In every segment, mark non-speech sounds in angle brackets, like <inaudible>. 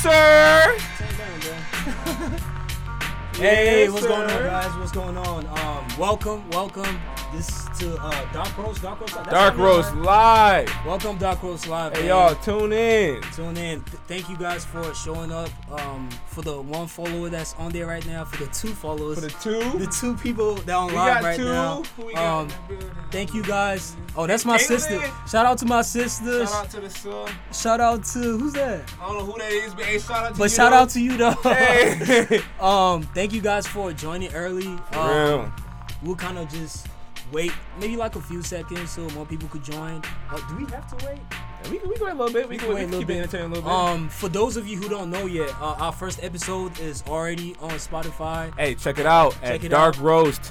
sir. Hey, Yes, what's going on, guys? What's going on? Um, welcome, welcome. This to uh, Dark Roast. Dark Roast. Dark Roast right? live. Welcome, Dark Roast Live. Hey man. y'all, tune in. Tune in. Th- thank you guys for showing up. Um, for the one follower that's on there right now. For the two followers. For the two, the two people that are on we live right two. now. Who we got Um, in the building? Thank you guys. Oh, that's my sister. Shout out to my sister. Shout out to the son. Shout out to who's that? I don't know who that is, but hey, shout out to But you. shout out to you though. Hey. <laughs> um, thank you guys for joining early. For Um, real. We'll kind of just wait, maybe like a few seconds, so more people could join. Uh, do we have to wait? We can we can wait a little bit. We, can, wait, we can keep it entertaining a little bit. Um, for those of you who don't know yet, uh, our first episode is already on Spotify. hey, check it out check at it Dark out. Roast.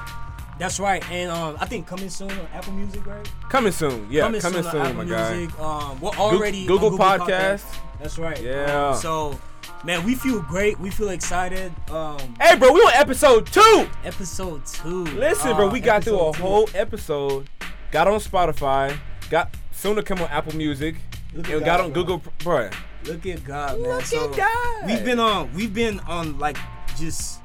That's right, and um, I think coming soon on Apple Music, right? Coming soon. Yeah, coming, on soon, Apple my guy. Um, we're already Google, on Google Podcast. That's right. Yeah. Um, so, man, we feel great. We feel excited. Um, Hey, bro, we on episode two. episode two. Listen, Uh, bro, we got through a two. whole episode. Got on Spotify. Got soon to come on Apple Music. Look at And got on bro. Google, bro. Look at God, man. Look so at God. We've been on. We've been on like just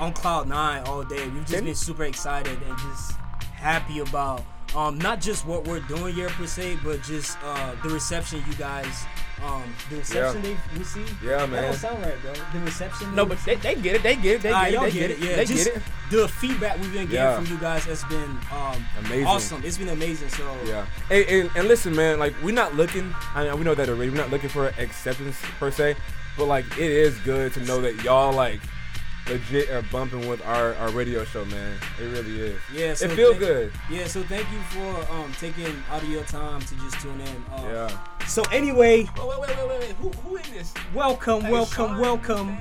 on cloud nine all day. We've just Can- been super excited and just happy about um not just what we're doing here per se, but just uh the reception you guys um the reception they receive. Yeah, That man. don't sound right, bro. The reception. No, they but they, they get it. They get it. They Ah, get it. y'all They get get it. it. Yeah, They just get it. the feedback we've been getting Yeah. from you guys has been um Amazing. awesome. It's been amazing. So Yeah. And, and, and listen, man, like we're not looking. I mean, we know that already. We're not looking for acceptance per se, but like it is good to know that y'all like legit are bumping with our, our radio show, man. It really is. yeah, so it feels good. Yeah, so thank you for um taking out of your time to just tune in. Um, Yeah. So anyway, wait, wait, wait, wait, wait. Who who in this? welcome, Hey, welcome, Sean, welcome, man.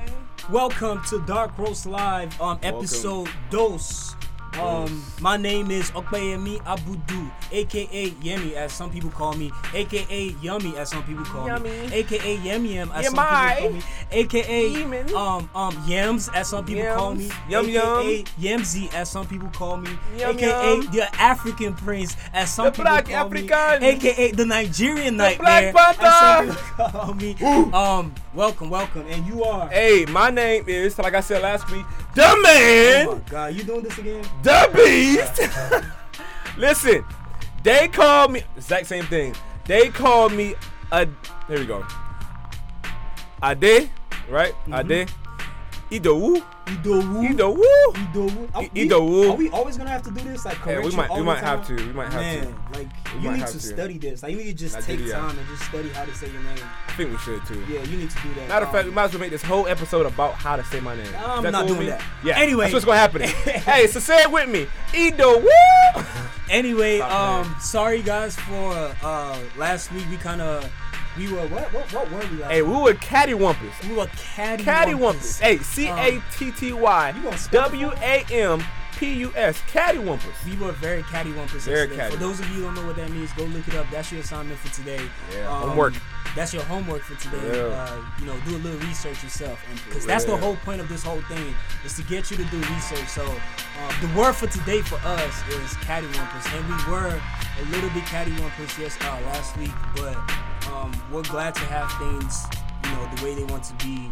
welcome to Dark Roast Live, um, episode dos. Um, my name is Okpeyemi Abudu, aka Yemi, as some people call me, aka Yummy, as some people call me, aka Yem Yem, as some people call me, aka Yemen. um um Yams, as some people call me. Yum, aka Yemzi, as some people call me, Yum, aka yum. the African Prince, as some The people Black call me, aka the Nigerian Black Nightmare, Panther. as some people call me. Um, welcome, welcome, and you are. Hey, my name is, like I said last week, the man. Oh my God, you doing this again? The <laughs> beast. Listen, they call me exact same thing. They call me a. Here we go. Ade, right? Mm-hmm. Ade. Idowu. Idowu. Idowu. Idowu. Are we- Idowu. Are we always gonna have to do this? Like Yeah, we might all we might have to. We might have Man, to. like We you need to, to. study this. Like you need to just take time and just study how to say your name. I think we should too. Yeah, you need to do that. Matter of fact, we Um, might as well make this whole episode about how to say my name. I'm not cool doing me? that. Yeah. Anyway. that's what's gonna happen. <laughs> hey, so say it with me. Idowu. Anyway, Stop um, sorry guys for uh last week. We kind of we were what what what were we hey, we were cattywampus. we were caddy Cattywampus. Hey, C A T T Y You gonna spell it W A M P U S. Cattywampus. We were very cattywampus Very yesterday. For those of you who don't know what that means, go look it up. That's your assignment for today. Yeah, homework. That's your homework for today. Yeah. Uh, you know, do a little research yourself, and because that's the whole point of this whole thing is to get you to do research. So, uh, the word for today for us is cattywampus, and we were a little bit cattywampus yes uh, last week, but um, we're glad to have things, you know, the way they want to be,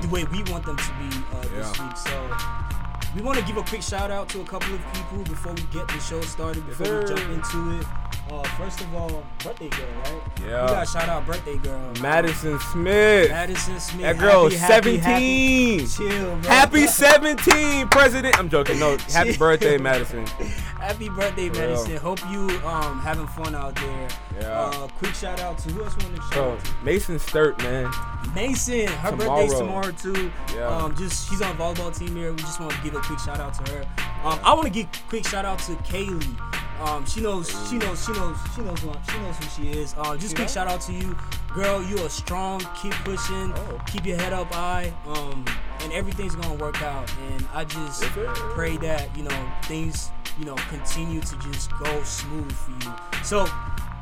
the way we want them to be uh, this Mm-hmm. Yeah. week. So. We want to give a quick shout out to a couple of people before we get the show started, before we jump into it. Uh, first of all, birthday girl, right? Yeah. We got to shout out birthday girl. Madison Smith. Madison Smith. That girl Happy, happy, 17. Happy, chill, bro. Happy 17, President. I'm joking. No, <laughs> happy birthday, Madison. Happy birthday, For Madison. real. Hope you um having fun out there. Yeah. Uh, quick shout out to who else want to shout Bro, out to? Mason Sturt, man. Mason. Her birthday's Tomorrow. tomorrow too. Yeah. Um, just she's on volleyball team here. We just want to give a quick shout out to her. Um, I want to give quick shout out to Kaylee. Um, she knows, she knows, she knows, she knows, who, she knows who she is. Uh, just quick shout out to you, girl. You are strong. Keep pushing. Oh. Keep your head up high. Um, and everything's gonna work out. And I just pray that you know things, you know, continue to just go smooth for you. So,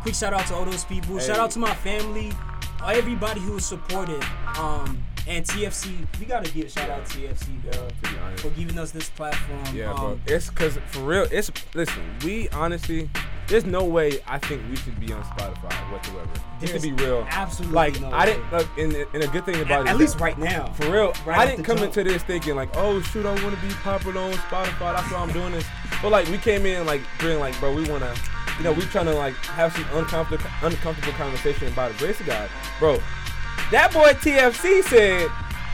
quick shout out to all those people. Shout out to my family, everybody who was supported. Um, and TFC, we gotta give a shout out to TFC, bro, To for giving us this platform. Yeah, um, bro. It's cause for real. It's listen. We honestly, there's no way I think we should be on Spotify whatsoever. Just to be real, absolutely like no I didn't. Look, and, and a good thing about At, it, at least right now. for real, Right I didn't come jump. into this thinking like, oh shoot, I want to be popular on Spotify. That's why I'm doing this. But like, we came in like being like, bro, we wanna, you know, we trying to like have some uncomfortable, uncomfortable conversation about the grace of God, bro. That boy TFC said,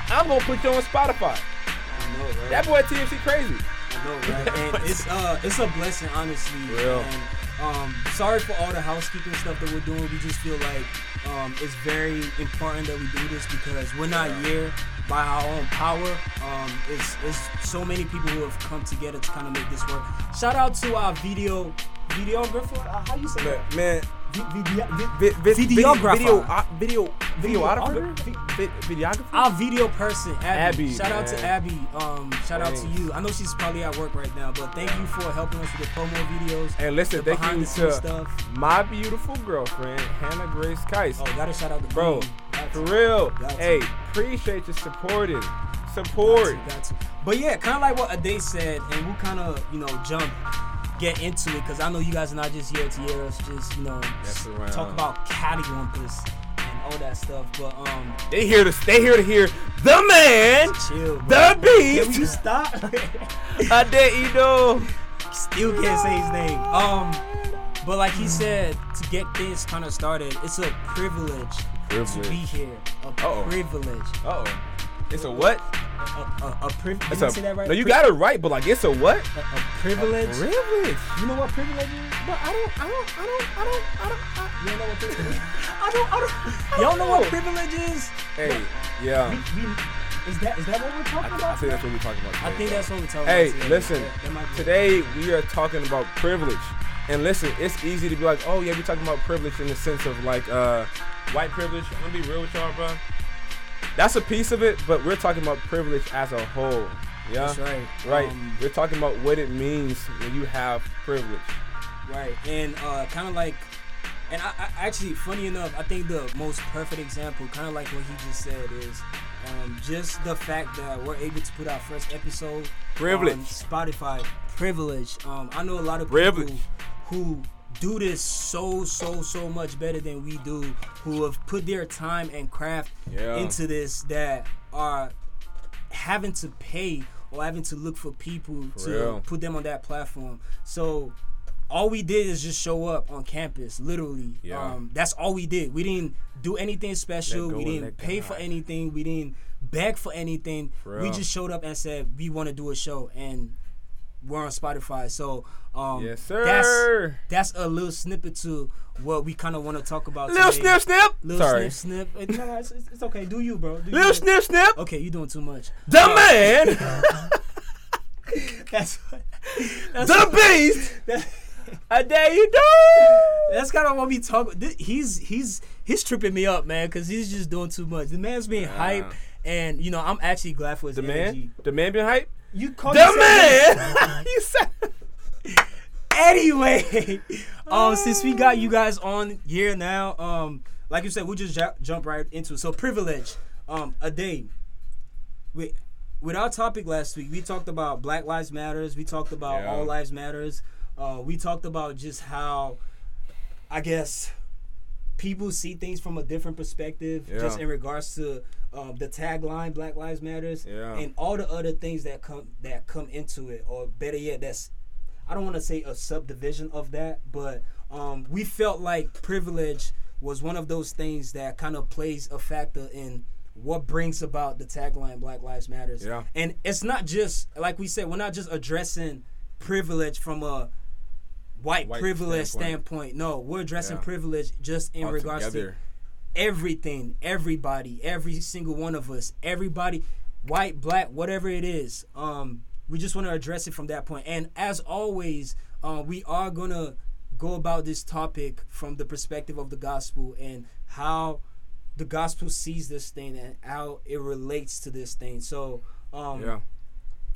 I'm gonna put you on Spotify. I know, right? That boy TFC crazy. I know, right? And <laughs> it's uh, it's a blessing, honestly. Real. And um, sorry for all the housekeeping stuff that we're doing. We just feel like um, it's very important that we do this because we're not here by our own power. Um, it's it's so many people who have come together to kind of make this work. Shout out to our video videographer. Uh, how you say that? Man, Vi- video- vi- vi- vi- Videographer. video, uh, video, Videographer? videographer, Vi- videographer. Our video person, Abby. Abby, shout out to. Abby. Um, shout out to you. I know she's probably at work right now, but thank you for helping us with the promo videos. And listen, the thank behind you to stuff. my beautiful girlfriend, Hannah Grace Kais. Oh, gotta shout out to Bro, Queen. For real. Got to. Hey, appreciate you supporting. Got Support. to, got to. But yeah, kind of like what Ade said, and we'll kind of you know jump, get into it because I know you guys are not just here to hear us just you know around. talk about cattywampus and all that stuff. But um, They here to they here to hear the man, chill. Bro. the Can you stop? <laughs> <laughs> I dare you know. Still can't say his name. Um, but like he said, to get things kind of started, it's a privilege, to be here. A Uh-oh. privilege. Oh. It's a what? A, a, a privilege. It's a that right? no. You got it right, but like it's a what? a, a privilege. Privilege. You know what privilege is? But I don't. I don't. I don't. I don't. I don't. I, You don't know what privilege is? <laughs> I don't. I don't. Y'all know what privilege is? hey. Yeah. We, we, is that is that what we're talking I, I think that's what we're talking about. I think that's what we're talking Hey, about. today. listen. That- that might be- Today we are talking about privilege. And listen, it's easy to be like, oh yeah, we're talking about privilege in the sense of like uh white privilege. I'm gonna be real with y'all, bro. That's a piece of it, but we're talking about privilege as a whole. Yeah. That's right. Right. Um, we're talking about what it means when you have privilege. Right, and uh, kind of like, and I, I actually, funny enough, I think the most perfect example, kind of like what he just said, is um, just the fact that we're able to put our first episode Privilege. on Spotify. Privilege. Um, I know a lot of Privilege. people who do this so so so much better than we do, who have put their time and craft Yeah. into this that are having to pay or having to look for people to real. put them on that platform. So all we did is just show up on campus, literally. Yeah. Um, that's all we did. We didn't do anything special. We didn't pay for anything. We didn't beg for anything. For we just showed up and said we want to do a show, and we're on Spotify. So um, Yes, sir. that's a little snippet to what we kind of want to talk about. Little today. snip snip. Little Sorry. snip snip. Uh, No, it's, it's, okay. Do you, bro? Do Little snip snip. Okay, you doing too much. The Uh, man. <laughs> That's what, that's the what- beast. <laughs> that- I dare you do. That's kind of what we talk. He's he's he's tripping me up, man, because he's just doing too much. The man's being hype, and you know I'm actually glad for his The energy. man. The man being hype. You call The man. <laughs> you said. Anyway. <laughs> um, since we got you guys on here now, um, like you said, we'll just ju- jump right into it. So privilege, um, a day. With with our topic last week, we talked about Black Lives Matters. We talked about Yeah. All Lives Matters. Uh, we talked about just how, I guess, people see things from a different perspective, just in regards to um, the tagline Black Lives Matters Yeah. and all the other things that come that come into it, or better yet, that's I don't want to say a subdivision of that, but um, we felt like privilege was one of those things that kind of plays a factor in what brings about the tagline Black Lives Matters. Yeah. And it's not just like we said, we're not just addressing privilege from a white, White privilege standpoint. standpoint. No, we're addressing Yeah. privilege just in regards to everything, everybody, every single one of us, everybody, white, black, whatever it is. Um, we just want to address it from that point. And as always, uh, we are gonna go about this topic from the perspective of the gospel and how the gospel sees this thing and how it relates to this thing. So, um, Yeah.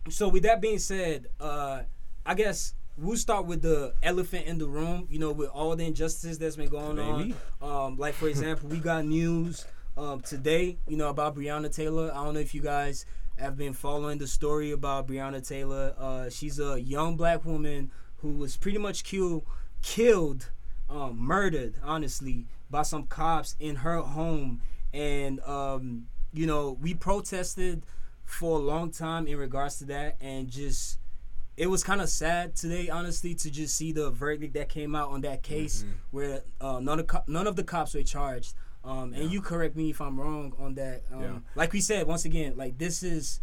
so with that being said, uh, I guess we'll start with the elephant in the room. You know, with all the injustices that's been going Maybe. on. Um, like for example, we got news um, today. You know about Breonna Taylor. I don't know if you guys have been following the story about Breonna Taylor. Uh, she's a young black woman who was pretty much killed killed, um, murdered, honestly, by some cops in her home, and um, you know we protested for a long time in regards to that, and just it was kind of sad today, honestly, to just see the verdict that came out on that case Mm-hmm. where uh, none of co- none of the cops were charged. Um, and you correct me if I'm wrong on that. Um, Yeah. Like we said, once again, like this is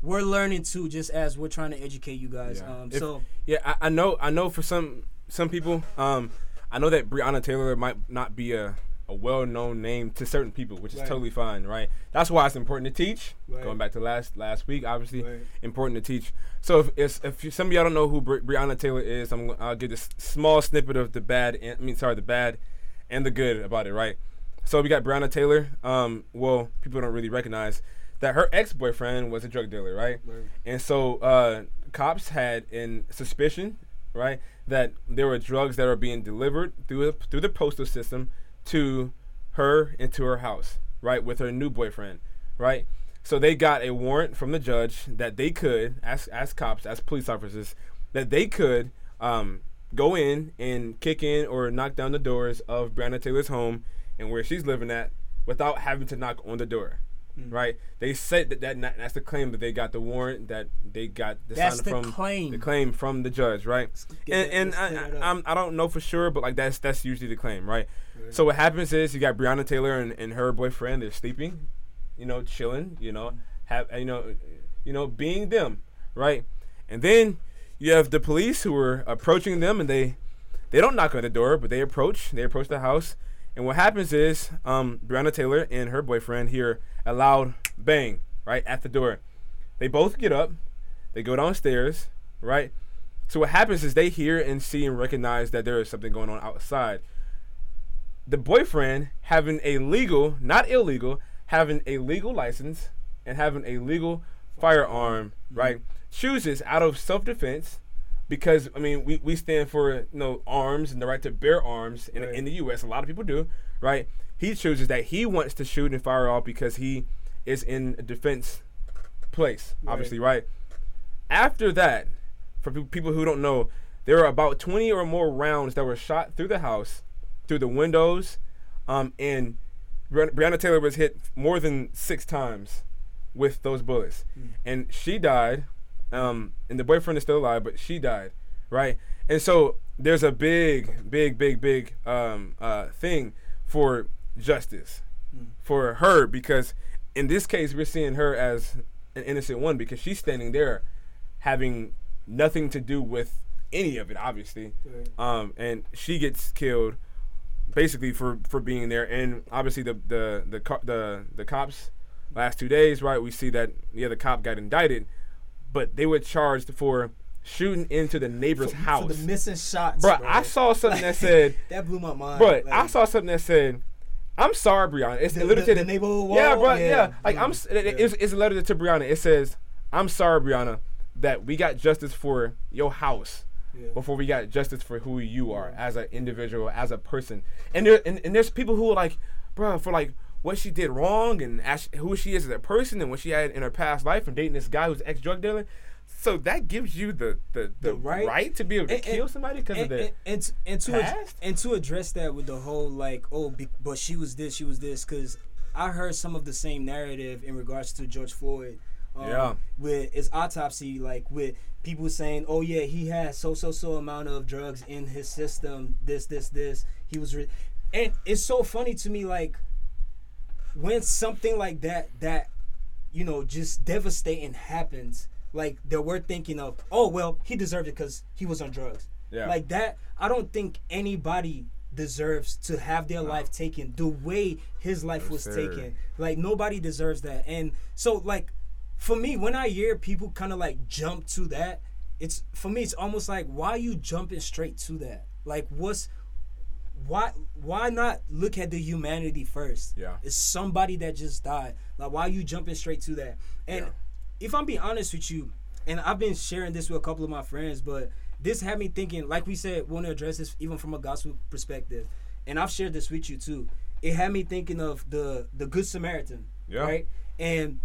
we're learning too, just as we're trying to educate you guys. Yeah. Um, If- so Yeah, I, I know. I know for some some people, um, I know that Breonna Taylor might not be a, a well known name to certain people, which is totally fine, right? That's why it's important to teach. Right. Going back to last last week, obviously Right. important to teach. So if if, if you, some of y'all don't know who Bre- Breonna Taylor is, I'm I'll give this small snippet of the bad. And, I mean, sorry, the bad and the good about it, right? So we got Breonna Taylor. Um, well, people don't really recognize that her ex boyfriend was a drug dealer, right? Right. And so uh, cops had in suspicion, right, that there were drugs that are being delivered through the, through the postal system to her into her house, right, with her new boyfriend, right. So they got a warrant from the judge that they could, as as cops, as police officers, that they could um, go in and kick in or knock down the doors of Breonna Taylor's home and where she's living at without having to knock on the door. Mm. Right? They said that, that that's the claim that they got the warrant that they got the That's sign the from claim. the claim from the judge, right? And that- and I, clear that up. I, I'm I don't know for sure, but like that's that's usually the claim, right? So what happens is you got Breonna Taylor and, and her boyfriend. They're sleeping, you know, chilling, you know, have you know, you know, being them, right? And then you have the police who are approaching them, and they they don't knock on the door, but they approach. They approach the house, and what happens is um, Breonna Taylor and her boyfriend hear a loud bang right at the door. They both get up. They go downstairs, right? So what happens is they hear and see and recognize that there is something going on outside. The boyfriend having a legal, not illegal, having a legal license and having a legal firearm, right? Chooses out of self-defense because I mean we, we stand for you know arms and the right to bear arms in, Right. in the U.S. A lot of people do, right? He chooses that he wants to shoot and fire off because he is in a defense place, obviously, right? After that, for pe- people who don't know, there are about 20 or more rounds that were shot through the house, through the windows, um, and Bre- Breonna Taylor was hit more than six times with those bullets, and she died. Um, and the boyfriend is still alive, but she died, right? And so there's a big, big, big, big um, uh, thing for justice for her because in this case we're seeing her as an innocent one because she's standing there having nothing to do with any of it obviously Right. um, and she gets killed basically for for being there and obviously the the the co- the, the cops last two days right we see that yeah the cop got indicted but they were charged for shooting into the neighbor's house For the missing shots, Bruh, bro. I saw something that said <laughs> that blew my mind. but like, I saw something that said, "I'm sorry, Breonna." It's The- a letter the- to the neighborhood Yeah, bro. Yeah. Yeah, like I'm. S- It's, it's a letter to Breonna. It says, "I'm sorry, Breonna, that we got justice for your house." Yeah. Before we got justice for who you are as an individual, as a person, and there and, and there's people who are like, bro, for like what she did wrong and as, who she is as a person and what she had in her past life and dating this guy who's ex drug dealer. So that gives you the the, the, The right- right? to be able to and- kill somebody because of and, that. and, and, to- ad- and to address that with the whole like oh be, but she was this she was this because I heard some of the same narrative in regards to George Floyd. Um, Yeah. With his autopsy, like with people saying, "Oh yeah, he had so so so amount of drugs in his system. This this this. He was," re-. and it's so funny to me, like when something like that that you know just devastating happens like that we're thinking of oh well he deserved it because he was on drugs. Yeah. like that i don't think anybody deserves to have their life taken the way his life No, was sir. taken. Like nobody deserves that. And so like for me when i hear people kind of like jump to that it's for me it's almost like why are you jumping straight to that? Like what's why why not look at the humanity first? Yeah. It's somebody that just died. Like why are you jumping straight to that? And Yeah. if I'm being honest with you, and I've been sharing this with a couple of my friends, but this had me thinking, like we said, we want to address this even from a gospel perspective. And I've shared this with you too. It had me thinking of the the Good Samaritan. Yeah. Right? And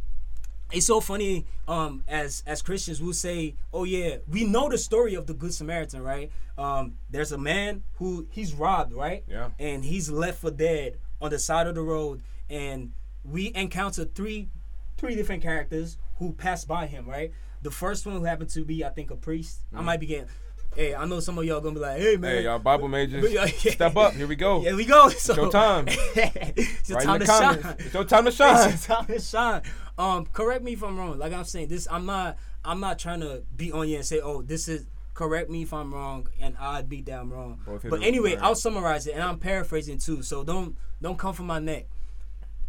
it's so funny um as as christians we'll say oh yeah we know the story of the good samaritan right um there's a man who he's robbed right Yeah. and he's left for dead on the side of the road and we encounter three three different characters who pass by him right the first one who happened to be i think a priest i might be getting hey i know some of y'all gonna be like hey man Hey, y'all Bible <laughs> majors, step up. Here we go. <laughs> yeah we go so your time. <laughs> it's your Right time to comments. shine It's your time to shine. it's your time to shine. Um, correct me if I'm wrong. Like I'm saying, this I'm not I'm not trying to be on you and say, oh, this is correct me if I'm wrong, and I'd be damn wrong. But anyway. I'll summarize it, and I'm paraphrasing too. So don't don't come for my neck.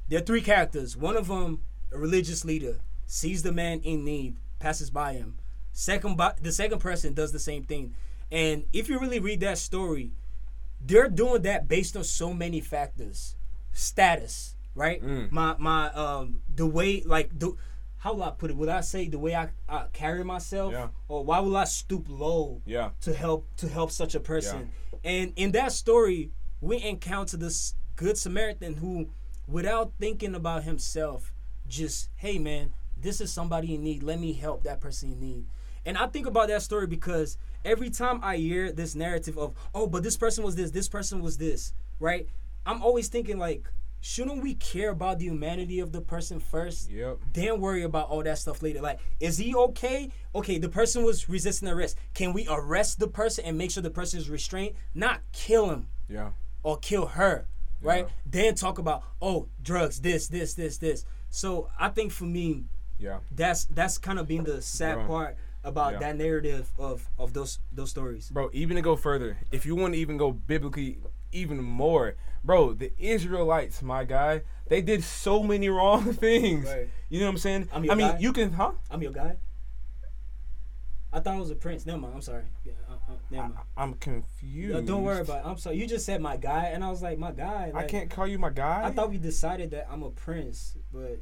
There are three characters. One of them, a religious leader, sees the man in need, passes by him. Second, by, the second person does the same thing. And if you really read that story, they're doing that based on so many factors status right? Mm. my my um the way like the how will i put it? Would i say the way i, I carry myself? Yeah. or why will i stoop low Yeah. to help to help such a person? And in that story we encounter this good samaritan who without thinking about himself just hey man this is somebody in need. Let me help that person in need. And i think about that story because every time i hear this narrative of oh but this person was this this person was this right? I'm always thinking like shouldn't we care about the humanity of the person first Yep. then worry about all that stuff later. Like, is he okay? Okay, the person was resisting arrest. Can we arrest the person and make sure the person is restrained? Not kill him Yeah. or kill her, right? Yeah. Then talk about oh drugs, this, this, this, this. So I think for me, Yeah. that's that's kind of been the sad Bro. part about Yeah. that narrative of of those those stories. Bro, even to go further, if you want to even go biblically even more, bro, the Israelites, my guy, they did so many <laughs> wrong things. Right. You know what I'm saying? I'm I mean, guy. you can, huh? I'm your guy. I thought it was a prince. Never mind. I'm sorry. Yeah, uh, uh, never mind. I'm confused. No, don't worry about it. I'm sorry. You just said my guy, and I was like, my guy. I can't call you my guy. I thought we decided that I'm a prince, but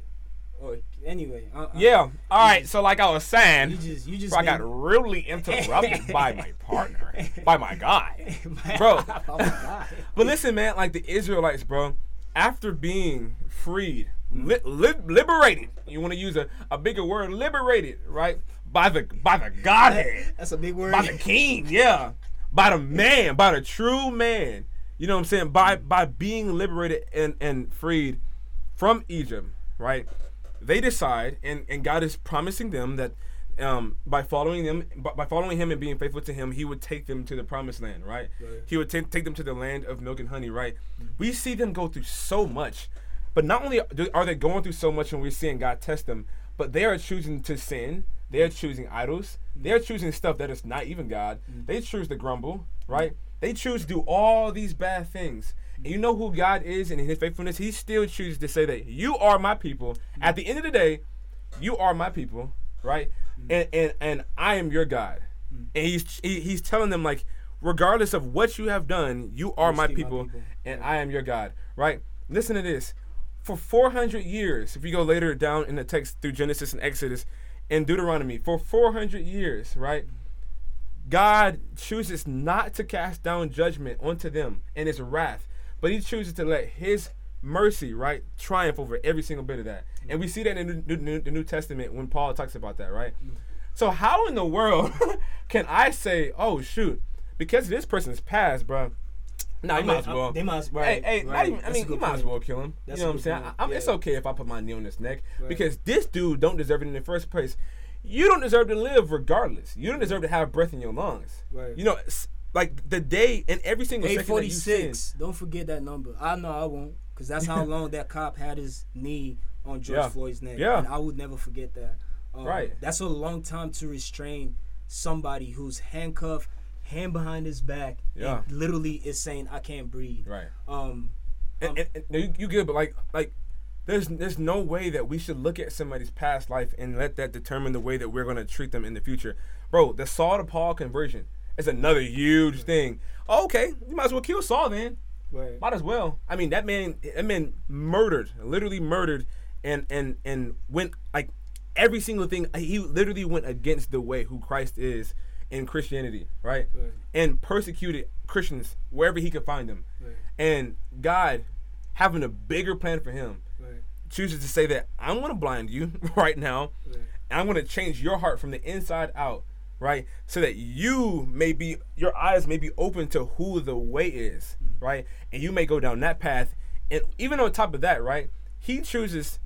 or anyway. I, I, Yeah. All right. So, like I was saying, You just you just. bro, I got really <laughs> interrupted by my partner, by my guy. <laughs> Bro. <laughs> oh my god. But listen, man, like the Israelites, bro, after being freed, li- li- liberated, you want to use a, a bigger word, liberated, right? By the by the Godhead, That's a big word. by the King, yeah, by the man, by the true man. You know what I'm saying? By by being liberated and and freed from Egypt, right? They decide, and and God is promising them that. Um, by following them, by, following him and being faithful to him, he would take them to the promised land, right? Right. He would take take them to the land of milk and honey, right? Mm-hmm. We see them go through so much, but not only are they going through so much, and we're seeing God test them, but they are choosing to sin. They are choosing idols. Mm-hmm. They are choosing stuff that is not even God. Mm-hmm. They choose to grumble, right? They choose to do all these bad things. And you know who God is and His faithfulness. He still chooses to say that you are my people. At the end of the day, you are my people, right? Mm. And and and I am your God. Mm. And he's he, he's telling them like, regardless of what you have done, you are my still my people, people. and I am your God, right? Listen to this. For 400 years, if you go later down in the text through Genesis and Exodus and Deuteronomy, for 400 years, right? Mm. God chooses not to cast down judgment onto them and his wrath, but he chooses to let his mercy, right, triumph over every single bit of that. And we see that in the New, New- the New Testament when Paul talks about that, right? So how in the world <laughs> can I say, oh shoot, because this person's past, bro? Nah, you might as well. They might as well. Hey, hey, not right. even, I mean, you good might as well kill him. That's you know what I'm saying? I, I'm, It's okay if I put my knee on his neck Right. because this dude don't deserve it in the first place. You don't deserve to live regardless. You don't deserve to have breath in your lungs. Right. You know, like the day and every single you sin. 846. Don't forget that number. I know I won't, because that's how <laughs> long that cop had his knee on George Yeah. Floyd's neck. Yeah. And I would never forget that. Um, Right. That's a long time to restrain somebody who's handcuffed, hand behind his back, Yeah. and literally is saying, I can't breathe. Right. Um, And, and, and no, you, you good, but like like there's there's no way that we should look at somebody's past life and let that determine the way that we're gonna treat them in the future. Bro, the Saul to Paul conversion is another huge thing. Oh, okay, you might as well kill Saul then. right. Might as well. I mean, that man, that man murdered, literally murdered, and and and went like every single thing. He literally went against the way who Christ is in Christianity, right? Right. And persecuted Christians wherever he could find them. Right. And God having a bigger plan for him. Chooses to say that I'm going to blind you <laughs> right now, and I'm going to change your heart from the inside out, right? So that you may be, your eyes may be open to who the way is, right? And you may go down that path. And even on top of that, right? He chooses,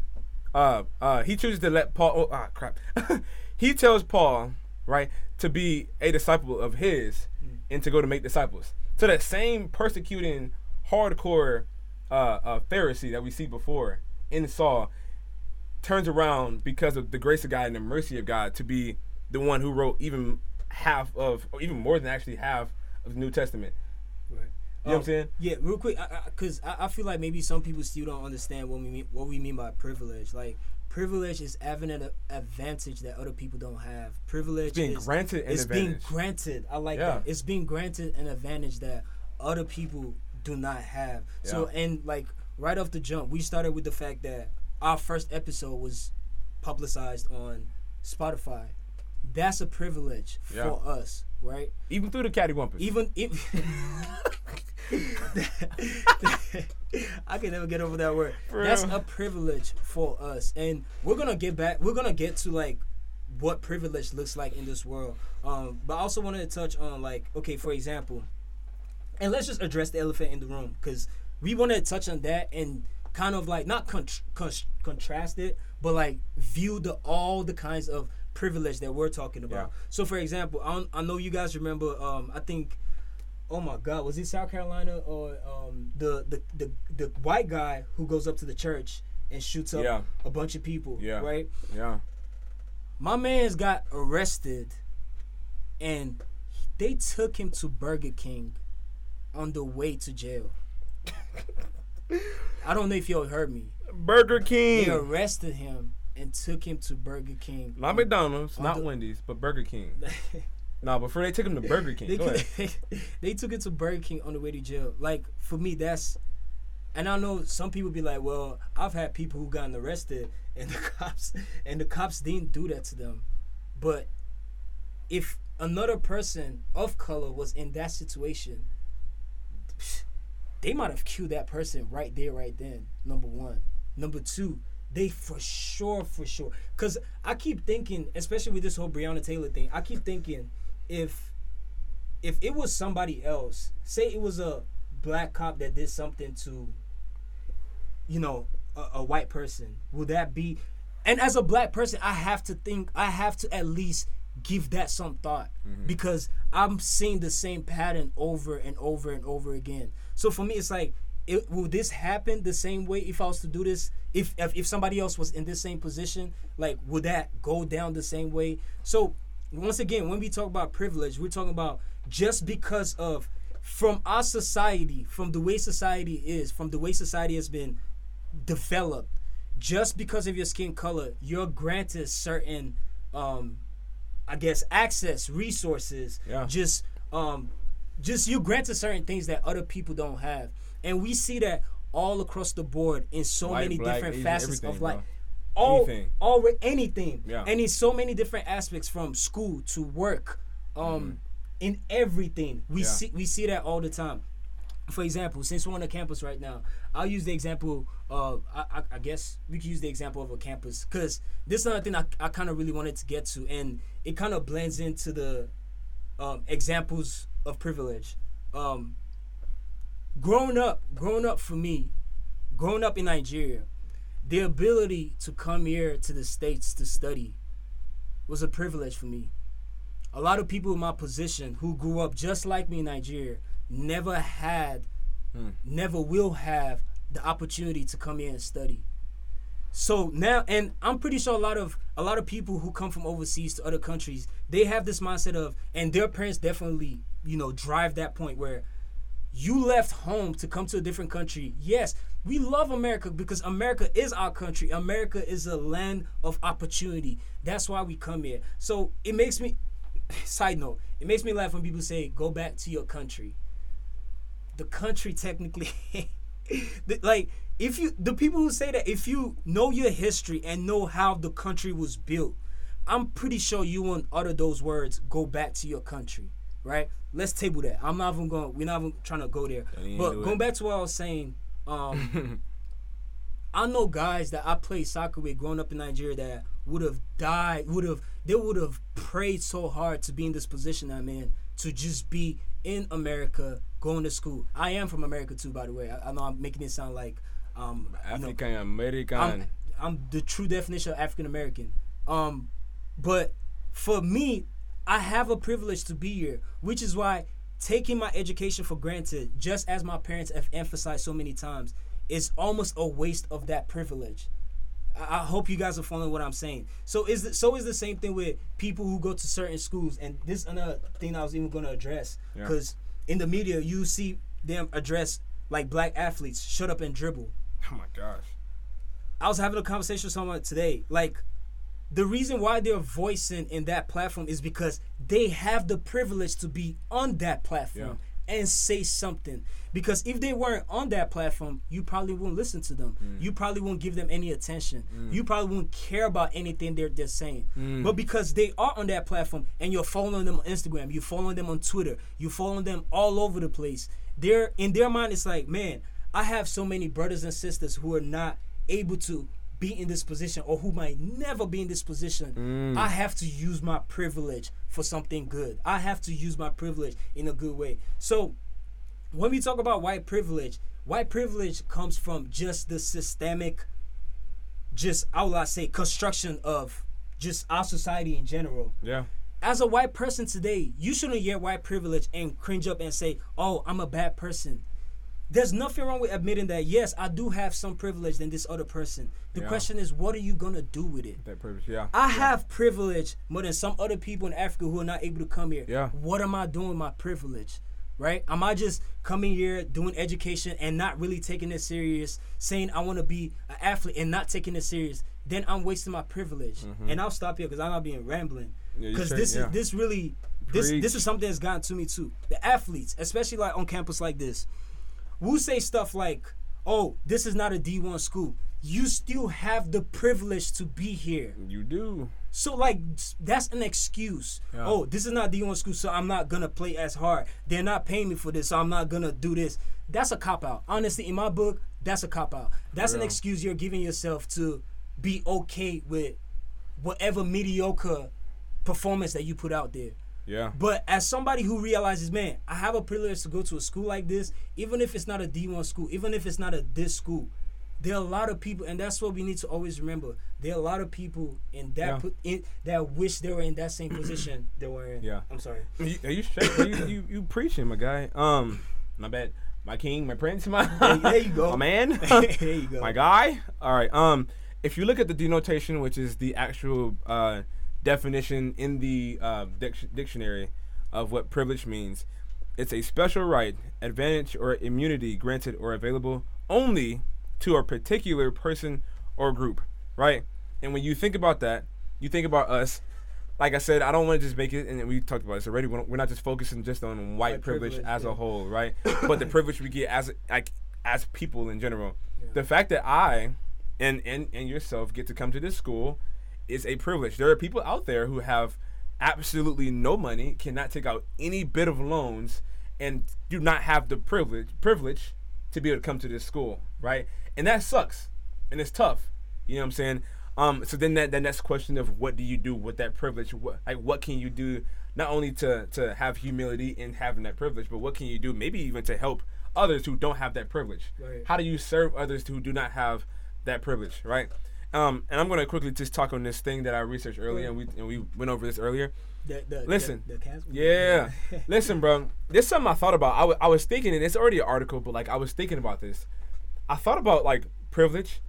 uh, uh, he chooses to let Paul. Oh, ah, crap. <laughs> he tells Paul, right, to be a disciple of his, and to go to make disciples. So that same persecuting, hardcore uh, uh, Pharisee that we see before in Saul turns around because of the grace of God and the mercy of God to be the one who wrote even half of, or even more than actually half of the New Testament. Right. You know what I'm um, saying? Yeah, real quick, because I, I, I, feel like maybe some people still don't understand what we mean what we mean by privilege. Like privilege is having an advantage that other people don't have. Privilege it's being is, granted an it's advantage. being granted. I like Yeah. that. It's being granted an advantage that other people do not have. So and like right off the jump, we started with the fact that our first episode was publicized on Spotify. That's a privilege Yeah. for us, right? even through the cattywampus. Even if <laughs> I can never get over that word. For That's real. a privilege for us, and we're gonna get back. We're gonna get to like what privilege looks like in this world. Um, but I also wanted to touch on like, okay, for example, and let's just address the elephant in the room because we want to touch on that and kind of like not con- con- contrast it, but like view the all the kinds of privilege that we're talking about. Yeah. So, for example, I, don't- I know you guys remember. Um, I think, oh my God, was it South Carolina or um, the, the the the white guy who goes up to the church and shoots up Yeah. a bunch of people? Yeah. Right. yeah. My man's got arrested, and they took him to Burger King on the way to jail. <laughs> I don't know if y'all heard me. Burger King. They arrested him and took him to Burger King. Not McDonald's, not the- Wendy's, but Burger King. <laughs> No, before they took him to Burger King. they, <laughs> they took it to Burger King on the way to jail. Like for me, that's and I know some people be like, well, I've had people who gotten arrested and the <laughs> cops and the cops didn't do that to them. But if another person of color was in that situation, they might have killed that person right there, right then. Number one. Number two, they for sure, for sure. Cause I keep thinking, especially with this whole Breonna Taylor thing, I keep thinking if if it was somebody else, say it was a black cop that did something to, you know, a, a white person, would that be? And as a black person, I have to think, I have to at least give that some thought mm-hmm. because I'm seeing the same pattern over and over and over again. So for me, it's like, it, will this happen the same way if I was to do this? If, if if somebody else was in this same position, like would that go down the same way? So once again, when we talk about privilege, we're talking about just because of from our society, from the way society is, from the way society has been developed, just because of your skin color, you're granted certain, um, I guess, access, resources, Yeah. just, um, just you granted certain things that other people don't have, and we see that all across the board in so White, many black, different Asian, facets of life. bro. All, Anything. all anything, Yeah. and in so many different aspects, from school to work, um, in everything, we. Yeah. see we see that all the time for example, since we're on the campus right now, I'll use the example of, I, I, I guess we could use the example of a campus because this is another thing I, I kind of really wanted to get to, and it kind of blends into the um, examples of privilege. Um, growing up, growing up for me, growing up in Nigeria, the ability to come here to the States to study was a privilege for me. A lot of people in my position who grew up just like me in Nigeria never had, hmm. never will have the opportunity to come here and study. So now, and I'm pretty sure a lot of a lot of people who come from overseas to other countries, they have this mindset of, and their parents definitely, you know, drive that point where you left home to come to a different country. Yes, we love America because America is our country. America is a land of opportunity. That's why we come here. So it makes me, <laughs> side note, it makes me laugh when people say, go back to your country. The country technically, <laughs> the- like, if you, the people who say that, if you know your history and know how the country was built, I'm pretty sure you won't utter those words, go back to your country, right? Let's table that. I'm not even going, we're not even trying to go there. But going it. back to what I was saying, um, <laughs> I know guys that I played soccer with growing up in Nigeria that would have died, would have they would have prayed so hard to be in this position I'm in, to just be in America, going to school. I am from America too, by the way. I, I know I'm making it sound like um, you know, African American. I'm, I'm the true definition of African American. Um, but for me, I have a privilege to be here, which is why taking my education for granted, just as my parents have emphasized so many times, is almost a waste of that privilege. I, hope you guys are following what I'm saying. So is the, so is the same thing with people who go to certain schools, and this another thing I was even going to address Yeah. because in the media you see them address like black athletes shut up and dribble. oh my gosh. I was having a conversation with someone today. Like, the reason why they're voicing in that platform is because they have the privilege to be on that platform and say something. Because if they weren't on that platform, you probably wouldn't listen to them. Mm. You probably won't give them any attention. Mm. You probably won't care about anything they're, they're saying. Mm. But because they are on that platform and you're following them on Instagram, you're following them on Twitter, you're following them all over the place, they're in their mind, it's like, man, I have so many brothers and sisters who are not able to be in this position or who might never be in this position. Mm. I have to use my privilege for something good. I have to use my privilege in a good way. So when we talk about white privilege, white privilege comes from just the systemic, just I I say, construction of just our society in general Yeah. as a white person today, you shouldn't hear white privilege and cringe up and say, "Oh, I'm a bad person." There's nothing wrong with admitting that. Yes, I do have some privilege than this other person. The Yeah. question is, what are you gonna do with it? That purpose. Yeah. I have privilege more than some other people in Africa who are not able to come here. Yeah. What am I doing with my privilege? Right? Am I just coming here doing education and not really taking it serious, saying I want to be an athlete and not taking it serious? Then I'm wasting my privilege. And I'll stop here because I'm not being rambling. Mm-hmm. Yeah, Because this yeah. is this really this Preach. this is something that's gotten to me too. The athletes, especially like on campus like this, will say stuff like, "Oh, this is not a D1 school." You still have the privilege to be here. You do. So like that's an excuse. Yeah. Oh, this is not D1 school, so I'm not gonna play as hard. They're not paying me for this, so I'm not gonna do this. That's a cop out. Honestly, in my book, that's a cop out. That's an excuse you're giving yourself to be okay with whatever mediocre performance that you put out there. Yeah. But as somebody who realizes, man, I have a privilege to go to a school like this, even if it's not a D1 school, even if it's not a this school, there are a lot of people, and that's what we need to always remember. There are a lot of people in that Yeah. po- in, that wish they were in that same position <clears throat> they were in. Yeah. I'm sorry. You, are you straight? you, you you preaching, my guy. Um, my bad. My king, my prince, my there you go. <laughs> my man, <laughs> there you go. <laughs> my guy. All right. Um, if you look at the denotation, which is the actual uh, definition in the uh, dic- dictionary of what privilege means, it's a special right, advantage, or immunity granted or available only to a particular person or group, right? And when you think about that, you think about us. Like I said, I don't want to just make it, and we talked about this already. We're not just focusing just on white White privilege, privilege, as yeah. a whole, right? but the privilege we get as like as people in general. Yeah. The fact that I and, and and yourself get to come to this school is a privilege. There are people out there who have absolutely no money, cannot take out any bit of loans, and do not have the privilege privilege to be able to come to this school, right? And that sucks, and it's tough. You know what I'm saying? Um, so then that the next question of what do you do with that privilege? What like what can you do not only to to have humility in having that privilege, but what can you do maybe even to help others who don't have that privilege? Right. How do you serve others who do not have that privilege, right? Um, and I'm gonna quickly just talk on this thing that I researched earlier, and we and we went over this earlier. The, the, Listen. The, Yeah. Listen, bro. This is something I thought about. I, w- I was thinking, and it's already an article, but like I was thinking about this. I thought about like privilege,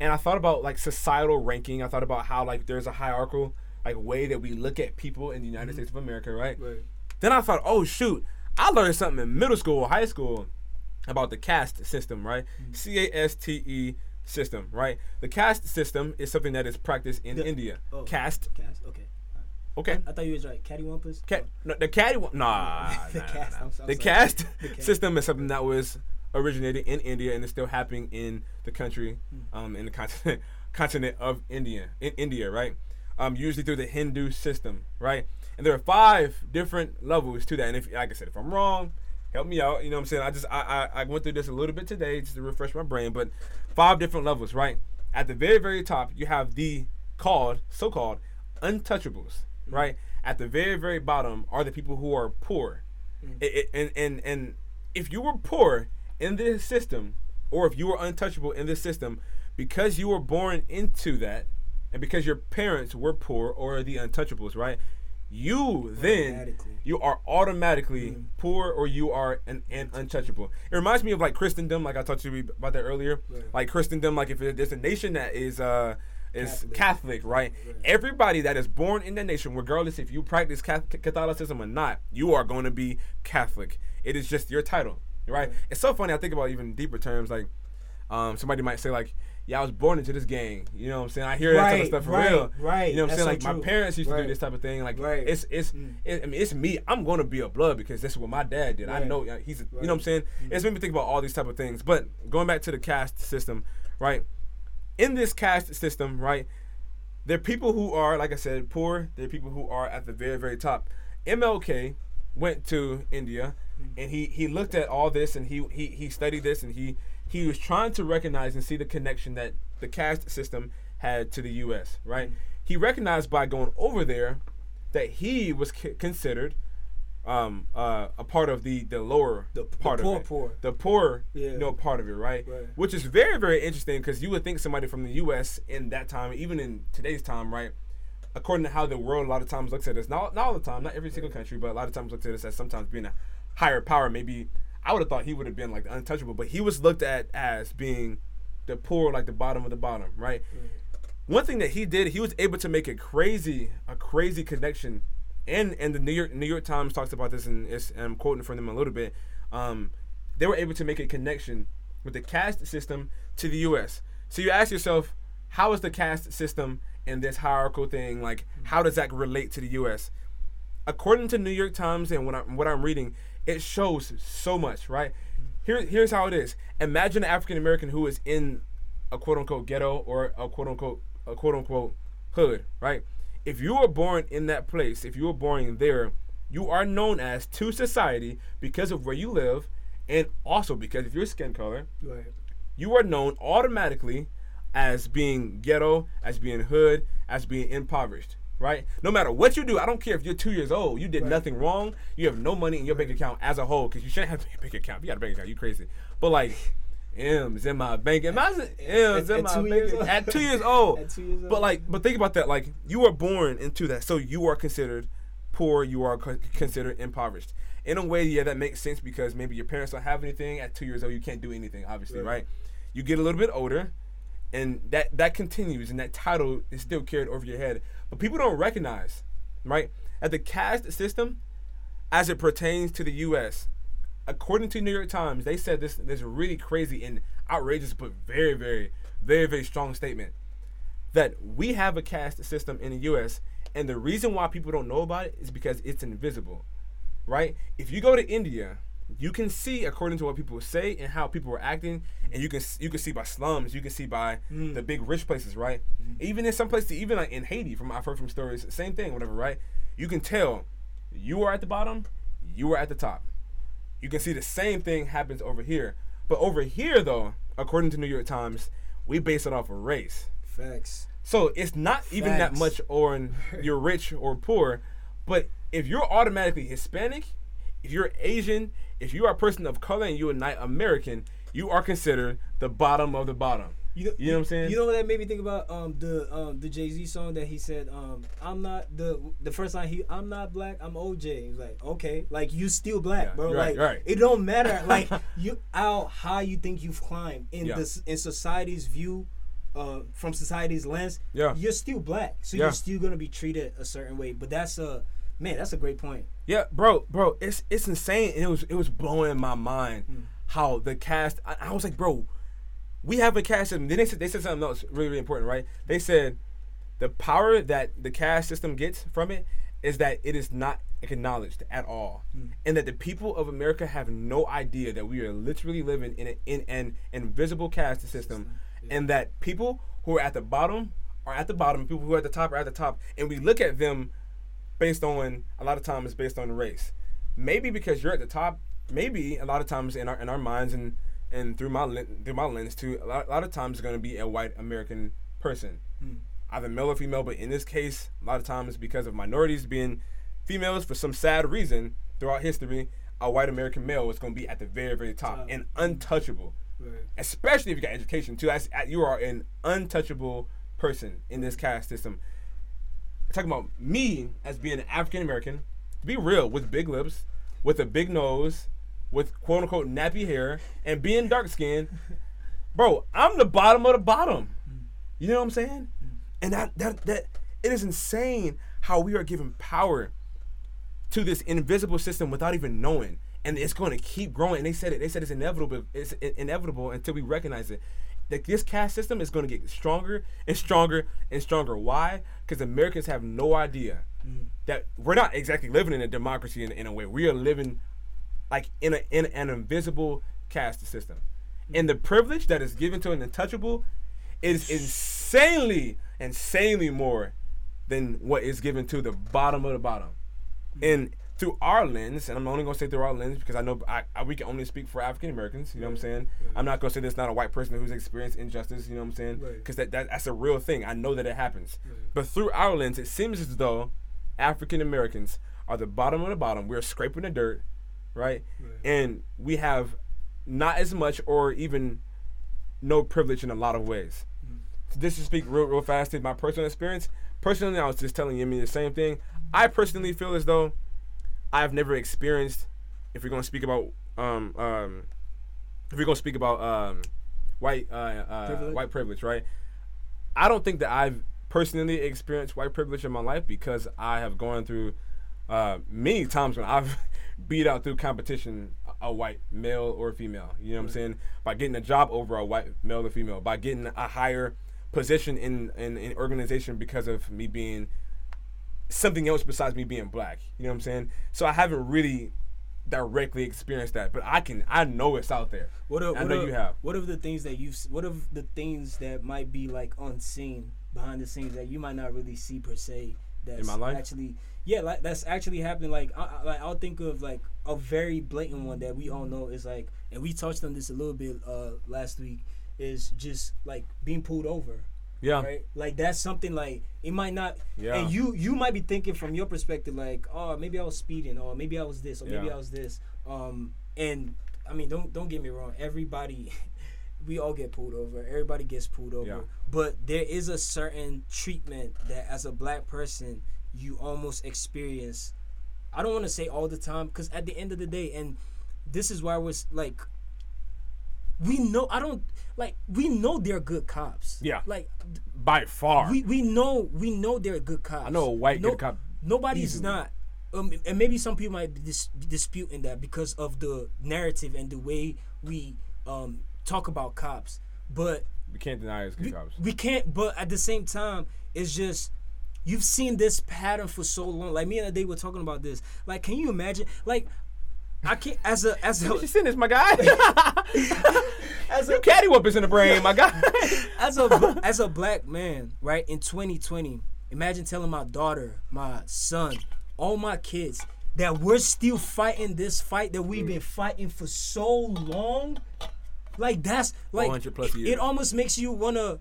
and I thought about like societal ranking. I thought about how like there's a hierarchical like way that we look at people in the United States of America, right? Right. Then I thought, oh shoot, I learned something in middle school, or high school, about the caste system, right? C A S T E system, right? The caste system is something that is practiced in The- India. oh. Caste, Cast. Okay. okay. I thought you was right. Cattywampus. Cat, no, the caddy one, nah, <laughs> The nah, nah, cast, nah. I'm I'm the sorry. caste system is something that was originated in India and is still happening in the country, Hmm. um, in the continent, <laughs> continent of India, in India, right? Um, usually through the Hindu system, right? And there are five different levels to that. And if, like I said, if I'm wrong, help me out. You know what I'm saying? I just I, I I went through this a little bit today just to refresh my brain, but five different levels, right? At the very very top, you have the called so-called untouchables, mm-hmm. right? At the very very bottom are the people who are poor, mm-hmm. It- it- and and and if you were poor in this system, or if you were untouchable in this system, because you were born into that, and because your parents were poor or the untouchables, right? You then you are automatically poor or you are an, an untouchable. It reminds me of like Christendom, like I talked to you about that earlier. Right. Like Christendom, like if there's a nation that is uh is Catholic. Catholic, right? Right. Everybody that is born in that nation, regardless if you practice Catholicism or not, you are going to be Catholic. It is just your title, right? It's so funny. I think about even deeper terms, like um, somebody might say like, "Yeah, I was born into this gang." You know what I'm saying? I hear that type of stuff for right, real. right. You know what I'm saying? so like my parents used to do this type of thing. Like Right. it's it's Mm. it, I mean it's me. I'm going to be a blood because that's what my dad did. I Right. know he's you Right. know what I'm saying. It's made me think about all these type of things. But going back to the caste system, right? In this caste system, right? There are people who are, like I said, poor. There are people who are at the very, very top. MLK went to India, and he he looked at all this, and he he he studied this, and he he was trying to recognize and see the connection that the caste system had to the U.S. Right? He recognized by going over there that he was c- considered um uh a part of the the lower The- the part poor of it. poor. the poor Yeah. you know part of it right? Right. which is very very interesting because you would think somebody from the U.S. in that time even in today's time right according to how the world a lot of times looks at us not, not all the time not every single country but a lot of times looks at us as sometimes being a higher power maybe I would have thought he would have been like the untouchable but he was looked at as being the poor like the bottom of the bottom right one thing that he did, he was able to make a crazy, a crazy connection, and and the New York New York Times talks about this, and, it's, and I'm quoting from them a little bit. Um, they were able to make a connection with the caste system to the U.S. So you ask yourself, how is the caste system and this hierarchical thing like? How does that relate to the U.S.? According to New York Times and what I'm what I'm reading, it shows so much. Right here, here's how it is. Imagine an African American who is in a quote unquote ghetto or a quote unquote a quote unquote hood, right? If you were born in that place, if you were born there, you are known as to society because of where you live and also because of your skin color. Right. You are known automatically as being ghetto, as being hood, as being impoverished, right? No matter what you do, I don't care if you're two years old, you did Right. nothing wrong, you have no money in your bank account as a whole, because you shouldn't have a bank account. If you got a bank account, you crazy. But like, M's in my bank. Imagine M's At- in at my two bank years old? <laughs> At two years old. At two years old. But like, but think about that. Like, you were born into that, so you are considered poor. You are co- considered impoverished. In a way, yeah, that makes sense because maybe your parents don't have anything. At two years old, you can't do anything. Obviously, Right. right? You get a little bit older, and that that continues, and that title is still carried over your head. But people don't recognize, right? that the caste system, as it pertains to the U.S., according to New York Times, they said this this really crazy and outrageous, but very, very, very, very strong statement that we have a caste system in the U.S. and the reason why people don't know about it is because it's invisible, right? If you go to India, you can see according to what people say and how people were acting, and you can you can see by slums, you can see by mm. the big rich places, right? Mm-hmm. Even in some places, even like in Haiti, from I've heard from stories, same thing, whatever, right? You can tell you are at the bottom, you are at the top you can see the same thing happens over here. But over here, though, according to New York Times, we base it off of race. Facts. So it's not even that much on <laughs> you're rich or poor. But if you're automatically Hispanic, if you're Asian, if you are a person of color and you're not American, you are considered the bottom of the bottom. You, You know what I'm saying? You know what that made me think about? Um, the um the Jay Z song that he said, um, I'm not the the first line he I'm not black, I'm OJ. He was like, okay, like you still black, Yeah, bro. right, like right. it don't matter, <laughs> like you how high you think you've climbed in Yeah. this in society's view. Uh, from society's lens, Yeah. you're still black, so Yeah. you're still gonna be treated a certain way. But that's a man, that's a great point. Yeah, bro, bro, it's it's insane, and it was it was blowing my mind hmm. how the caste. I, I was like, bro, we have a caste system. Then they said they said something else really really important, right? They said the power that the caste system gets from it is that it is not acknowledged at all, hmm. and that the people of America have no idea that we are literally living in, a, in an invisible caste system, and that people who are at the bottom are at the bottom, people who are at the top are at the top, and we look at them based on a lot of times it's based on race. Maybe because you're at the top, maybe a lot of times in our in our minds and and through my through my lens too, a lot, a lot of times it's going to be a white American person, hmm. either male or female. But in this case, a lot of times because of minorities being females for some sad reason throughout history, a white American male is going to be at the very very top Top. and untouchable Right. especially if you got education too. That's, you are an untouchable person in this caste system. Talking about me as being an African American, be real, with big lips, with a big nose, with quote unquote nappy hair, and being dark skinned, bro, I'm the bottom of the bottom. You know what I'm saying? And that that that it is insane how we are given power to this invisible system without even knowing. And it's going to keep growing. And they said it. They said it's inevitable. It's inevitable until we recognize it. That this caste system is going to get stronger and stronger and stronger. Why? Because Americans have no idea that we're not exactly living in a democracy in, in a way. We are living like in, a, in an invisible caste system. And the privilege that is given to an untouchable is insanely, insanely more than what is given to the bottom of the bottom. And through our lens, and I'm only gonna say through our lens because I know I, I, we can only speak for African Americans. You know what I'm saying? I'm not gonna say there's not a white person who's experienced injustice. You know what I'm saying? Right. Because that, that that's a real thing. I know that it happens. But through our lens, it seems as though African Americans are the bottom of the bottom. We're scraping the dirt, right? And we have not as much or even no privilege in a lot of ways. So this to speak real, real fast to my personal experience. Personally, I was just telling Yemi the same thing. I personally feel as though I've never experienced. If we're gonna speak about, um, um, if we're gonna speak about um, white, uh, uh, Privilege? white privilege, right? I don't think that I've personally experienced white privilege in my life because I have gone through uh, many times when I've <laughs> beat out through competition a- white male or female. You know what I'm saying? By getting a job over a white male or female, by getting a higher position in in, in organization because of me being something else besides me being black. You know what I'm saying? So I haven't really directly experienced that, but I can I know it's out there. What are, I what know are, you have. What are the things that you've What are the things that might be like unseen behind the scenes that you might not really see per se? That's my life? actually, yeah, like that's actually happening. Like, I, like I'll think of like a very blatant one that we all know is like, and we touched on this a little bit uh last week. Is just like being pulled over. Yeah. right? Like that's something like it might not. Yeah. And you you might be thinking from your perspective like, oh, maybe I was speeding, or maybe I was this, or maybe Yeah. I was this. Um, and I mean, don't don't get me wrong. Everybody, <laughs> we all get pulled over. Everybody gets pulled over. Yeah. But there is a certain treatment that, as a black person, you almost experience. I don't want to say all the time, because at the end of the day, and this is why I was like, we know I don't like we know they're good cops. Yeah. Like By far. we we know we know they're good cops. I know a white good cop Nobody's easily. not. Um, and maybe some people might be dis- disputing that because of the narrative and the way we um, talk about cops. But we can't deny it's good we, cops. we can't. But at the same time, it's just you've seen this pattern for so long. Like me and Ade were talking about this. Like, can you imagine? Like, I can't as a as <laughs> You a send this, my guy. <laughs> <laughs> as you a caddy whoopers in the brain, my guy. <laughs> as a as a black man, right in 2020, imagine telling my daughter, my son, all my kids that we're still fighting this fight that we've been fighting for so long. Like that's like 400 plus it- years. <laughs> It almost makes you wanna.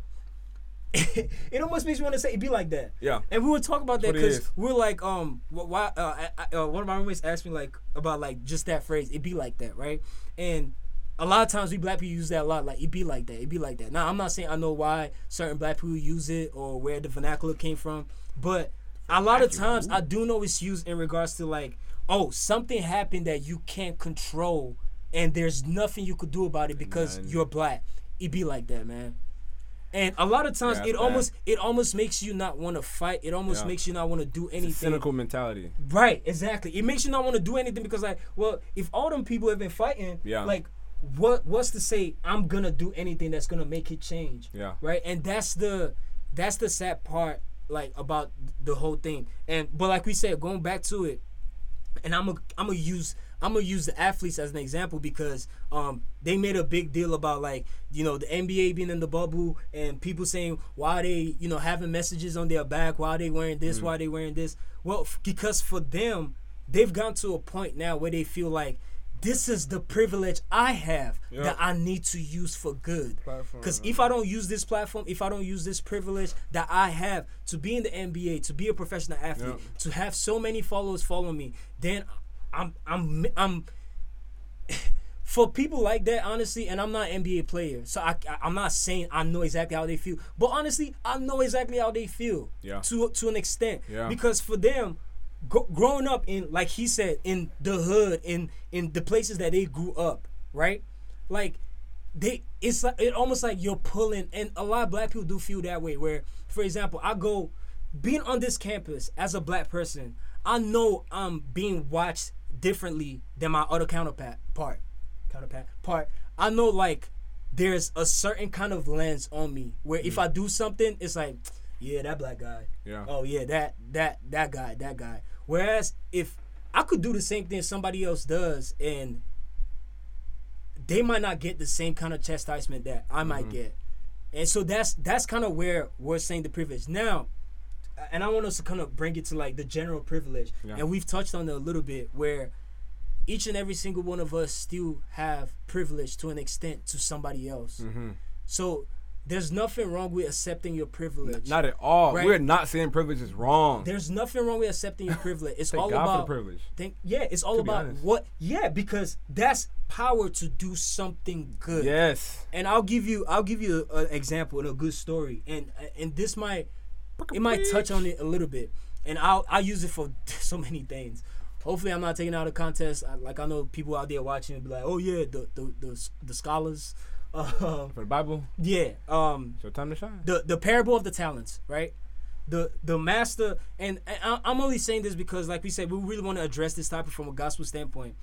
it almost makes you want to say it be like that. Yeah. And we would talk about that That's what it because we're like, um, why? Uh, I, I, uh, one of my roommates asked me like about like just that phrase. It be like that, right? And a lot of times we black people use that a lot. Like it be like that. It be like that. Now I'm not saying I know why certain black people use it or where the vernacular came from, but a lot of times I do know it's used in regards to like, oh, something happened that you can't control, and there's nothing you could do about it because None. you're black. It be like that, man. And a lot of times Yeah, it almost it almost makes you not want to fight. It almost Yeah. makes you not want to do anything. Cynical mentality. Right, exactly. It makes you not want to do anything because like, well, if all them people have been fighting, Yeah. like what what's to say I'm gonna do anything that's gonna make it change? Yeah. Right? And that's the that's the sad part like about the whole thing. And but like we said, going back to it, and I'm gonna I'm gonna use I'm gonna use the athletes as an example because um they made a big deal about like you know the NBA being in the bubble and people saying why they you know having messages on their back why they wearing this why they wearing this well f- because for them they've gone to a point now where they feel like this is the privilege I have Yeah. that I need to use for good. Because if I don't use this platform, if I don't use this privilege that I have to be in the NBA, to be a professional athlete, Yeah. to have so many followers follow me, then I'm I'm I'm <laughs> for people like that, honestly, and I'm not an NBA player, so I, I am not saying I know exactly how they feel, but honestly, I know exactly how they feel. Yeah. To to an extent. Yeah. Because for them, gro- growing up in like he said in the hood, in in the places that they grew up, right? Like they it's like it almost like you're pulling and a lot of black people do feel that way where for example i go being on this campus as a black person i know i'm being watched differently than my other counterpart part counterpart part i know like there's a certain kind of lens on me where if mm-hmm. i do something it's like yeah that black guy Yeah. oh yeah that that that guy that guy whereas if i could do the same thing somebody else does and they might not get the same kind of chastisement that I Mm-hmm. might get. And so that's that's kind of where we're saying the privilege. Now, and I want us to kind of bring it to like the general privilege. Yeah. And we've touched on it a little bit where each and every single one of us still have privilege to an extent to somebody else. Mm-hmm. So there's nothing wrong with accepting your privilege. Not at all. Right. We're not saying privilege is wrong. there's nothing wrong with accepting your privilege. It's <laughs> Thank all God about for privilege. Think, yeah, it's all about honest. what. Yeah, because that's power to do something good. Yes. And I'll give you, I'll give you an example and a good story, and and this might, it might touch on it a little bit, and I'll I'll use it for <laughs> so many things. Hopefully, I'm not taking out of contest. I, like I know people out there watching be like, oh yeah, the the the, the scholars, um, For the Bible, yeah, um, your time to shine. the the parable of the talents, right? The the master, and, and I- I'm only saying this because, like we said, we really want to address this topic from a gospel standpoint.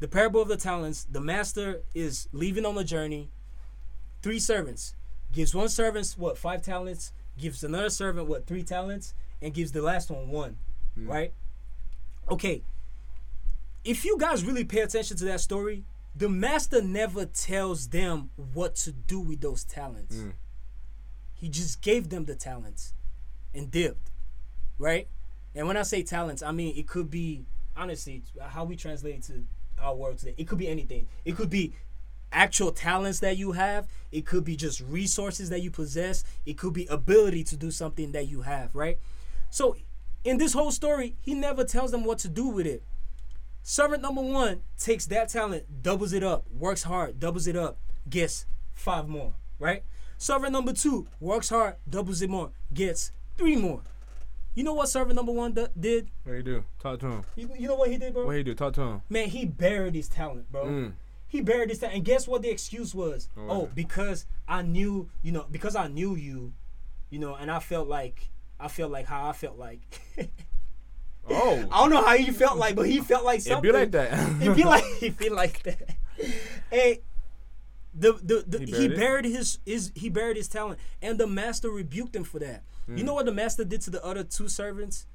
The parable of the talents, the master is leaving on the journey. Three servants gives one servant what five talents, gives another servant what three talents, and gives the last one one, right? Okay. If you guys really pay attention to that story, the master never tells them what to do with those talents. Mm. He just gave them the talents and dipped, right? And when I say talents, I mean it could be honestly how we translate it to our world today. It could be anything. It could be actual talents that you have. It could be just resources that you possess. It could be ability to do something that you have, right? So in this whole story, he never tells them what to do with it. Servant number one takes that talent, doubles it up, works hard, doubles it up, gets five more, right? Servant number two works hard, doubles it more, gets three more. You know what servant number one do- did? What you do? Talk to him. You, you know what he did, bro? What you do? Talk to him. Man, he buried his talent, bro. Mm. He buried his talent. And guess what the excuse was? Was oh, because I knew, you know, because I knew you, you know, and I felt like, I felt like how I felt like. <laughs> Oh. I don't know how he felt like, but he felt like something. <laughs> It'd be like that. It'd be like he feel like that. And the the, the He he, buried it? buried his his he buried his talent, and the master rebuked him for that. Hmm. You know what the master did to the other two servants?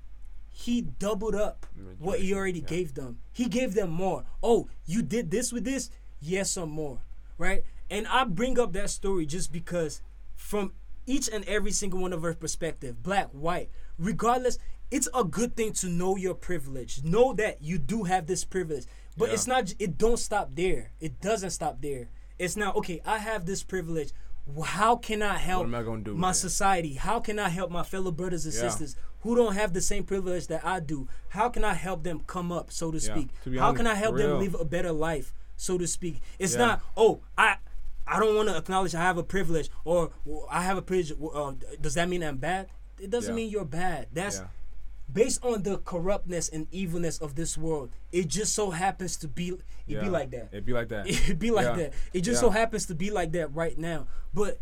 He doubled up what he already Yeah. gave them. He gave them more. Oh, you did this with this? Yes, some more. Right? And I bring up that story just because from each and every single one of our perspective, black, white, regardless, it's a good thing to know your privilege. Know that you do have this privilege. But Yeah. it's not it don't stop there. It doesn't stop there. It's now okay, I have this privilege. How can I help I my it? society? How can I help my fellow brothers and Yeah. sisters who don't have the same privilege that I do? How can I help them come up, so to Yeah, speak? to How honest, can I help them live a better life, so to speak? It's not, oh, I I don't want to acknowledge I have a privilege or I have a privilege. Uh, does that mean I'm bad? It doesn't mean you're bad. That's. Based on the corruptness and evilness of this world. It just so happens to be it be like that. It'd be like that. <laughs> It'd be like Yeah. that. It just Yeah. so happens to be like that right now. But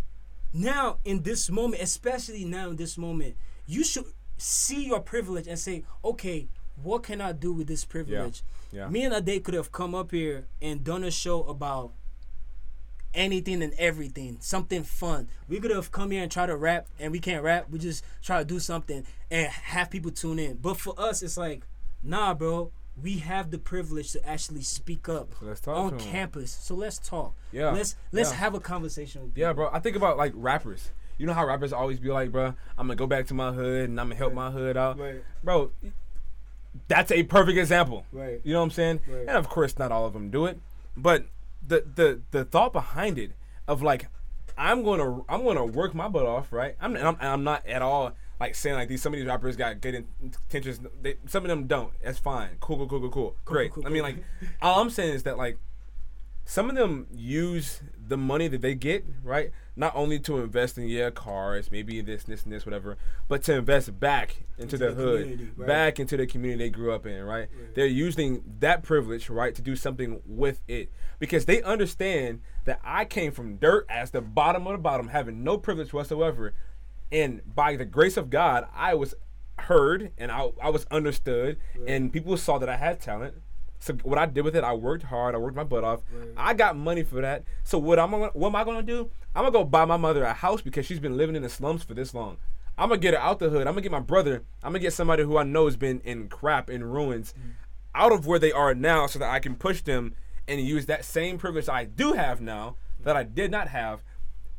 now in this moment, especially now in this moment, you should see your privilege and say, okay, what can I do with this privilege? Yeah. Me and Ade could have come up here and done a show about anything and everything, something fun. We could have come here and try to rap, and we can't rap. We just try to do something and have people tune in. But for us, it's like, nah, bro. We have the privilege to actually speak up So let's talk on campus. So let's talk. Yeah. Let's let's Yeah. have a conversation. With Yeah, bro. I think about like rappers. You know how rappers always be like, bro, I'm gonna go back to my hood and I'm gonna help my hood out. Right. Bro, that's a perfect example. Right. You know what I'm saying? Right. And of course, not all of them do it. but the the the thought behind it of like I'm gonna I'm gonna work my butt off, right? I'm I'm, I'm not at all like saying like these some of these rappers got good intentions. They, some of them don't. That's fine. Cool, cool, cool, cool, cool. Great. cool, I mean, like all I'm saying is that like some of them use the money that they get, right? Not only to invest in yeah cars, maybe this, this, and this, whatever, but to invest back into, Into the, hood, right. back into the community they grew up in, right? They're using that privilege, right, to do something with it because they understand that I came from dirt as the bottom of the bottom, having no privilege whatsoever, and by the grace of God, I was heard and I, I was understood, and people saw that I had talent. So what I did with it, I worked hard. I worked my butt off. I got money for that. So what I'm gonna, what am I gonna do? I'm gonna go buy my mother a house because she's been living in the slums for this long. I'm gonna get her out the hood. I'm gonna get my brother. I'm gonna get somebody who I know has been in crap in ruins, mm. out of where they are now, so that I can push them and use that same privilege I do have now that I did not have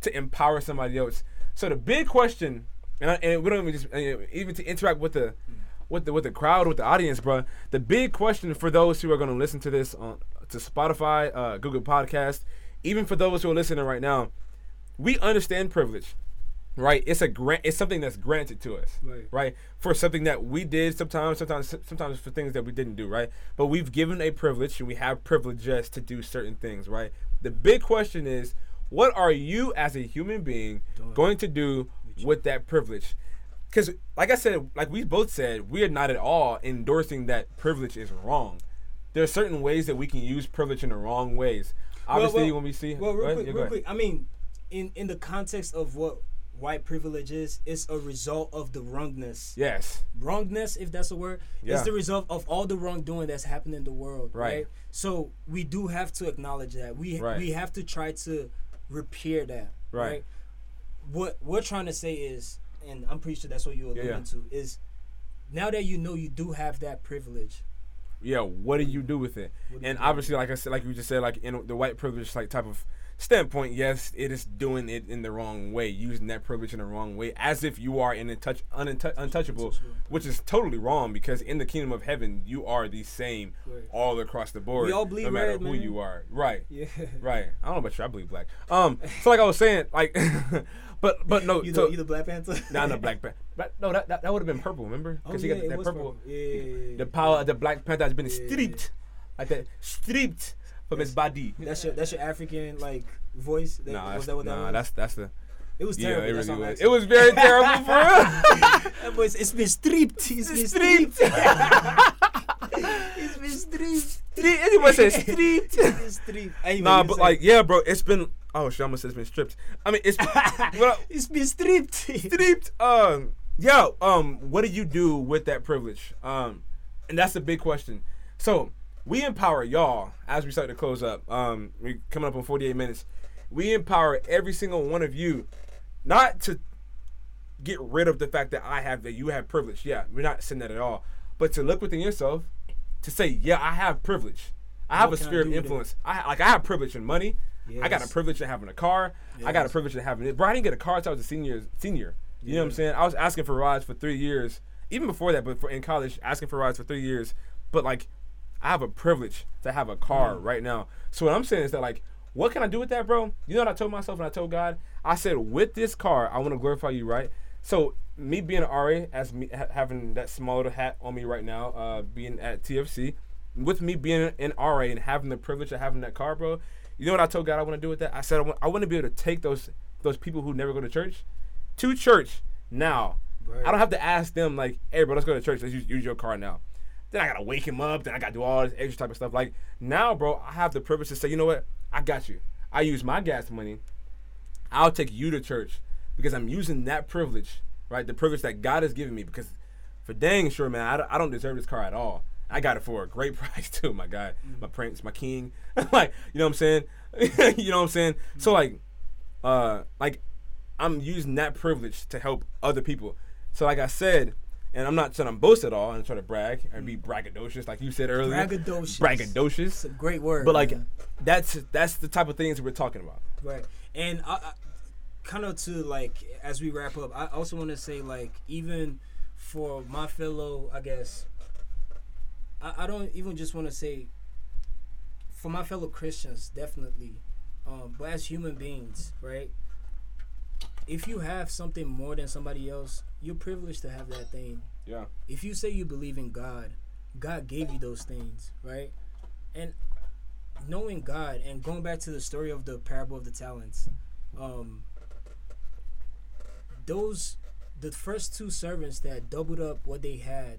to empower somebody else. So the big question, and, I, and we don't even just even to interact with the mm. With the with the crowd with the audience, bro. The big question for those who are going to listen to this on to Spotify, uh, Google Podcast, even for those who are listening right now, we understand privilege, right? It's a grant. It's something that's granted to us, Right. For something that we did sometimes, sometimes, sometimes for things that we didn't do, right? But we've given a privilege, and we have privileges to do certain things, right? The big question is, what are you as a human being going to do with that privilege? Because, like I said, like we both said, we are not at all endorsing that privilege is wrong. There are certain ways that we can use privilege in the wrong ways. Obviously, well, when we see, Well, real quick, Yeah, real quick. I mean, in in the context of what white privilege is, it's a result of the wrongness. Yes, Wrongness, if that's a word, Yeah. is the result of all the wrongdoing that's happened in the world. Right. Right. So we do have to acknowledge that. We Right. we have to try to repair that. Right. Right. What we're trying to say is, and I'm pretty sure that's what you're Yeah, alluding yeah. to, is now that you know you do have that privilege. yeah. What do you do with it? What do you And obviously, like I said, like you just said, like in the white privilege like type of standpoint, yes, it is doing it in the wrong way, using that privilege in the wrong way, as if you are in untouch, unintou- untouchable, which is totally wrong because in the kingdom of heaven, you are the same all across the board. We all bleed no matter red, who man. you are. Right. Yeah. <laughs> Right. I don't know about you. I believe black. Um. So like I was saying, like, <laughs> but but no. <laughs> You so, the, you the Black Panther? Nah, not Black Panther. But no, that that, that would have been purple. Remember? Oh, Because yeah, he got that was purple. Yeah, yeah, yeah. The power of the Black Panther has been Yeah. stripped, like that, stripped from his body. That's your that's your African like voice. That, Nah, was that's, that what that nah, was? that's that's the. it was terrible. Yeah, it really was. It was very terrible for real. <laughs> That boy's, it's been stripped. It's been Stripped. it's been stripped. Anyone said stripped? <laughs> <laughs> It's been stripped. Nah, but like, yeah, bro, it's been. Oh shit, I almost said it's been stripped. I mean, it's. well, it's been stripped. stripped. Um, yeah. Um, what do you do with that privilege? Um, and that's the big question. So we empower y'all as we start to close up. Um, we coming up on 48 minutes. We empower every single one of you, not to get rid of the fact that I have that you have privilege. Yeah, we're not saying that at all. But to look within yourself, to say, yeah, I have privilege. I have What a sphere of do with it? influence. I like I have privilege in money. I got a privilege in having a car. I got a privilege in having it. Bro, I didn't get a car until I was a senior. Senior. You know what I'm saying? I was asking for rides for three years, even before that, but for, in college, asking for rides for three years. But like, I have a privilege to have a car Mm. right now. So what I'm saying is that like, what can I do with that, bro? You know what I told myself and I told God? I said, with this car, I want to glorify you, right? So me being an RA, as me ha- having that small little hat on me right now, uh, being at TFC, with me being an RA and having the privilege of having that car, bro. You know what I told God I want to do with that? I said I want, I want to be able to take those those people who never go to church to church now. Right. I don't have to ask them like, "Hey, bro, let's go to church. Let's use, use your car now." Then I gotta wake him up. Then I gotta do all this extra type of stuff. Like now, bro, I have the privilege to say, you know what? I got you. I use my gas money. I'll take you to church because I'm using that privilege, right? The privilege that God has given me. Because for dang sure, man, I don't, I don't deserve this car at all. I got it for a great <laughs> price too, my guy, my prince, my king. <laughs> like, you know what I'm saying? <laughs> you know what I'm saying? So like, uh, like, I'm using that privilege to help other people. So like I said, and I'm not trying to boast at all and try to brag and be braggadocious, like you said earlier. Braggadocious. Braggadocious. It's a great word. But like, man. that's that's the type of things we're talking about. Right. And I, I kind of to like as we wrap up, I also want to say like even for my fellow, I guess I, I don't even just want to say for my fellow Christians, definitely. Um, but as human beings, right? If you have something more than somebody else, you're privileged to have that thing. Yeah. If you say you believe in God, God gave you those things, right? And knowing God and going back to the story of the parable of the talents, um, those the first two servants that doubled up what they had,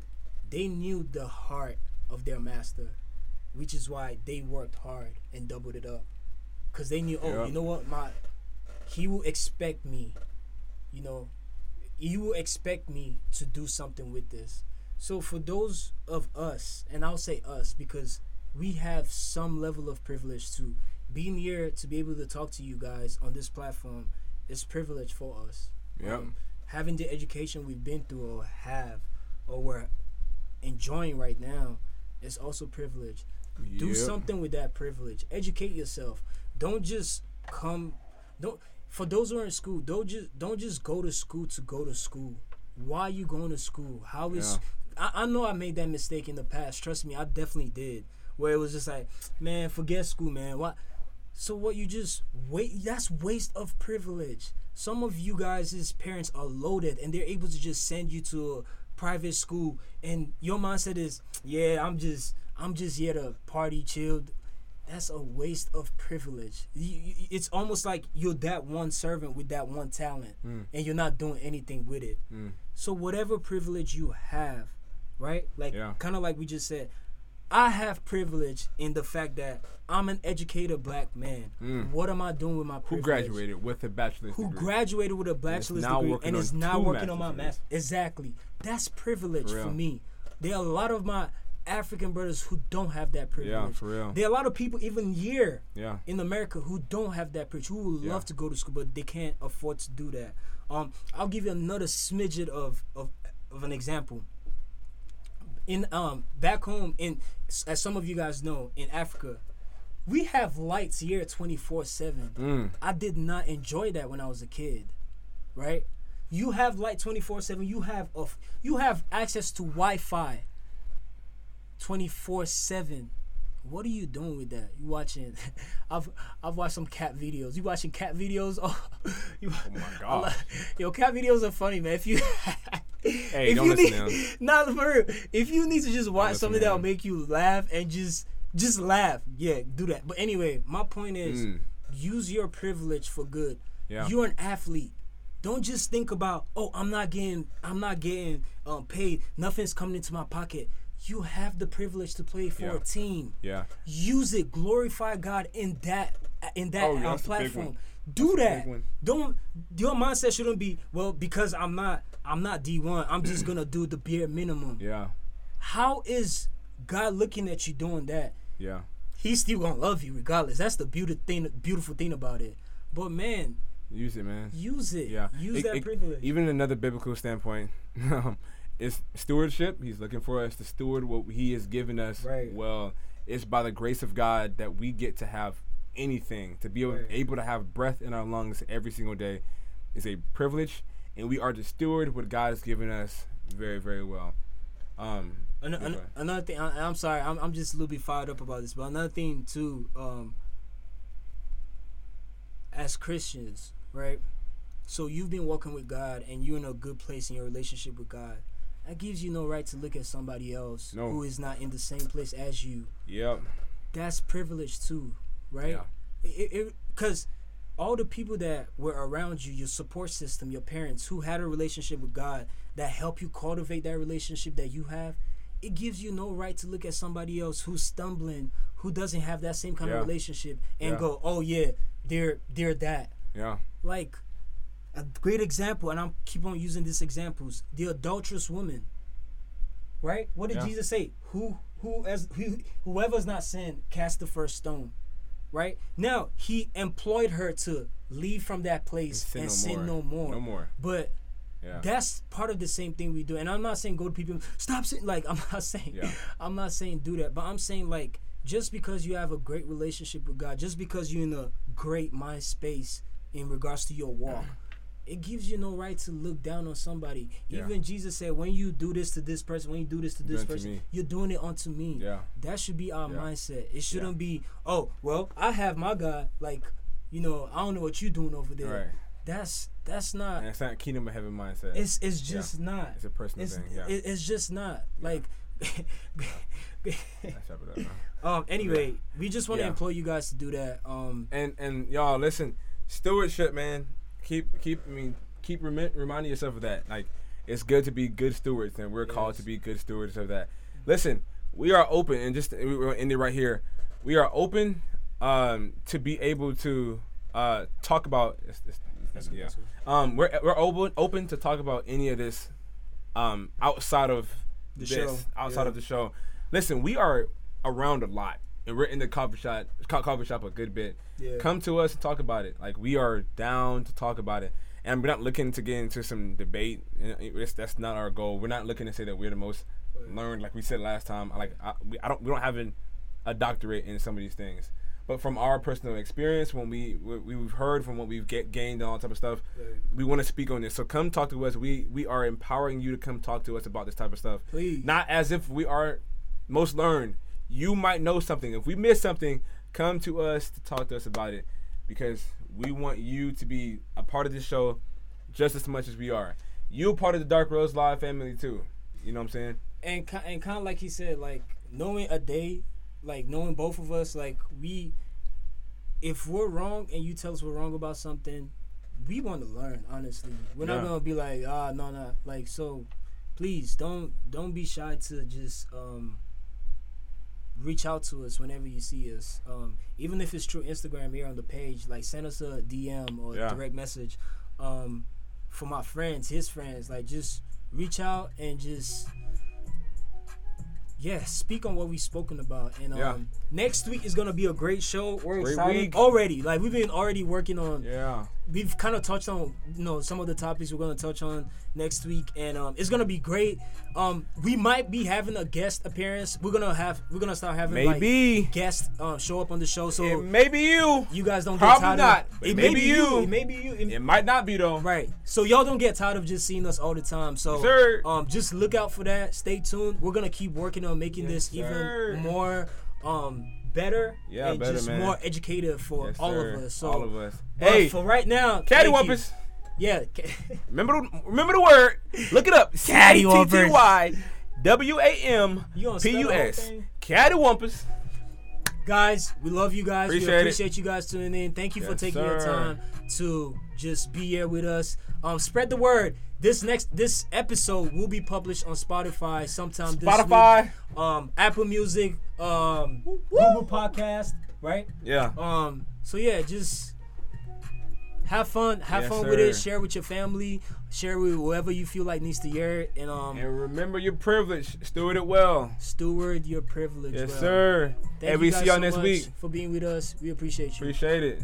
they knew the heart of their master, which is why they worked hard and doubled it up, cause they knew, oh, Yeah. you know what, my, he will expect me, you know, you will expect me to do something with this. So for those of us, and I'll say us because we have some level of privilege to be here to be able to talk to you guys on this platform is privilege for us. Yep. Um, having the education we've been through or have or we're enjoying right now is also privilege. Do something with that privilege. Educate yourself. Don't just come. Don't for those who are in school. Don't just don't just go to school to go to school. Why are you going to school? How is I, I know I made that mistake in the past. Trust me, I definitely did. Where it was just like, man, forget school, man. What? So what? You just wait. That's waste of privilege. Some of you guys' parents are loaded, and they're able to just send you to a private school, and your mindset is, yeah, I'm just, I'm just here to party, chill. That's a waste of privilege. You, you- it's almost like you're that one servant with that one talent, Mm. and you're not doing anything with it. Mm. So whatever privilege you have, right? Like Yeah. kind of like we just said, I have privilege in the fact that I'm an educated black man. Mm. What am I doing with my Who graduated with a bachelor's Who degree? graduated with a bachelor's now degree and is now working on my master's master? Exactly. That's privilege For for, me. There are a lot of my African brothers who don't have that privilege. Yeah, for real. There are a lot of people even here Yeah. in America who don't have that privilege, who would Yeah. love to go to school, but they can't afford to do that. Um, I'll give you another smidget of, of of an example. In um back home in as some of you guys know in Africa, we have lights here twenty four seven. Mm. I did not enjoy that when I was a kid, right? You have light twenty four seven. You have of you have access to Wi Fi. Twenty four seven. What are you doing with that? You watching? <laughs> I've I've watched some cat videos. You watching cat videos? <laughs> Oh, you, Oh my <laughs> god. Yo, cat videos are funny, man. If you Hey, if don't you listen need. Nah, for real. If you need to just watch something that'll make you laugh and just just laugh, yeah, do that. But anyway, my point is, Mm. use your privilege for good. Yeah. You're an athlete. Don't just think about, oh, I'm not getting, I'm not getting um, paid. Nothing's coming into my pocket. You have the privilege to play for Yeah. a team. Yeah. Use it. Glorify God in that in that Oh, yeah, um, big platform. Do That's that. Don't your mindset shouldn't be well because I'm not I'm not D1. I'm just gonna do the bare minimum. Yeah. How is God looking at you doing that? Yeah. He's still gonna love you regardless. That's the beautiful thing. Beautiful thing about it. But man, Use it, man. use it. Yeah. Use It- that it- privilege. Even another biblical standpoint, <laughs> is stewardship. He's looking for us to steward what He has given us. Right. Well, it's by the grace of God that we get to have anything, to be able, Right. able to have breath in our lungs every single day, is a privilege, and we are to steward what God has given us very, very well. Um, An- an- another thing, I, I'm sorry, I'm, I'm just a little bit fired up about this, but another thing too, um, as Christians, right? So you've been walking with God, and you're in a good place in your relationship with God. That gives you no right to look at somebody else No. who is not in the same place as you. Yep. That's privilege too, right? Yeah. Because all the people that were around you, your support system, your parents who had a relationship with God that help you cultivate that relationship that you have, it gives you no right to look at somebody else who's stumbling, who doesn't have that same kind Yeah. of relationship, and Yeah. go, "Oh yeah, they're they're that." Yeah. Like a great example, and I'm keep on using these examples. The adulterous woman, right? What did Yeah. Jesus say? Who who as who, whoever's not sinned, cast the first stone. Right now, he employed her to leave from that place sin and no sin more. no more. No more. But Yeah. that's part of the same thing we do. And I'm not saying go to people stop saying like I'm not <laughs> saying Yeah. I'm not saying do that, but I'm saying like just because you have a great relationship with God, just because you're in a great mind space in regards to your walk, it gives you no right to look down on somebody. Yeah. Even Jesus said, when you do this to this person, when you do this to this to person, me. you're doing it unto me. Yeah. That should be our Yeah. mindset. It shouldn't be, oh, well, I have my God. Like, you know, I don't know what you're doing over there. Right. That's that's not. And it's not kingdom of heaven mindset. It's it's just not. It's a personal It's thing. Yeah. it, it's just not like. Let's wrap it up. man. <laughs> um. Anyway, we just want to implore you guys to do that. Um. and and y'all listen, stewardship, man. Keep keep I mean keep remi- reminding yourself of that. Like it's good to be good stewards, and we're called to be good stewards of that. Listen, we are open, and just we- we're ending right here. We are open um, to be able to uh, talk about. It's, it's, yeah. Um, we're we're open open to talk about any of this um, outside of The this, show, outside yeah. of the show. Listen, we are around a lot, and we're in the coffee shop coffee shop a good bit. Yeah. Come to us and talk about it. Like we are down to talk about it, and we're not looking to get into some debate. It's- That's not our goal. We're not looking to say that we're the most learned, like we said last time. Like I, we, I don't, we don't have an, a doctorate in some of these things. But from our personal experience, when we we- we've heard from what we've get, gained and all type of stuff, we want to speak on this. So come talk to us. We we are empowering you to come talk to us about this type of stuff. Please. Not as if we are most learned. You might know something. If we miss something, come to us to talk to us about it because we want you to be a part of this show just as much as we are. You a part of the Dark Rose Live family too. You know what I'm saying? and and kind of like he said, like knowing a day, like knowing both of us, like we, if we're wrong and you tell us we're wrong about something, we want to learn. Honestly, we're not gonna be like, ah, no, no, like so. Please don't don't be shy to just um reach out to us whenever you see us. Um, even if it's through Instagram here on the page, like send us a DM or Yeah. direct message. Um, for my friends, his friends, like just reach out and just yeah, speak on what we've spoken about. And um, Yeah. next week is gonna be a great show. We're Great excited week. already. Like we've been already working on Yeah. We've kind of touched on you know some of the topics we're gonna touch on next week, and um, it's gonna be great. Um, we might be having a guest appearance. We're gonna have we're gonna start having Maybe. like guests uh, show up on the show, so maybe you. you guys don't Probably get tired. not, Of, it maybe may be you. It may be you. It- It might not be though. Right. So y'all don't get tired of just seeing us all the time. So sir. um just look out for that. Stay tuned. We're gonna keep working on making Yes, this sir. even more um better Yeah, and better, just man. more educative for Yes, all sir. of us. So all of us. but Hey, for right now, Caddy. Wumpus. Yeah. <laughs> Remember, the, remember the word. Look it up. <laughs> Caddy Wumpers. Y W A M P U S. Caddy Wumpus. guys, we love you guys. Appreciate we it. appreciate you guys tuning in. Thank you for Yes, taking your time to just be here with us. Um, spread the word. This next this episode will be published on Spotify sometime this Spotify. week. Um, Apple Music, um, Google Podcast, right? Yeah. Um, so yeah, just have fun, have Yes, fun with it. Share with your family, share with whoever you feel like needs to hear it, and um, And remember your privilege. Steward it well. steward your privilege. Yes, well. sir. Thank and we you see y'all so next much week. for being with us. We appreciate you. Appreciate it.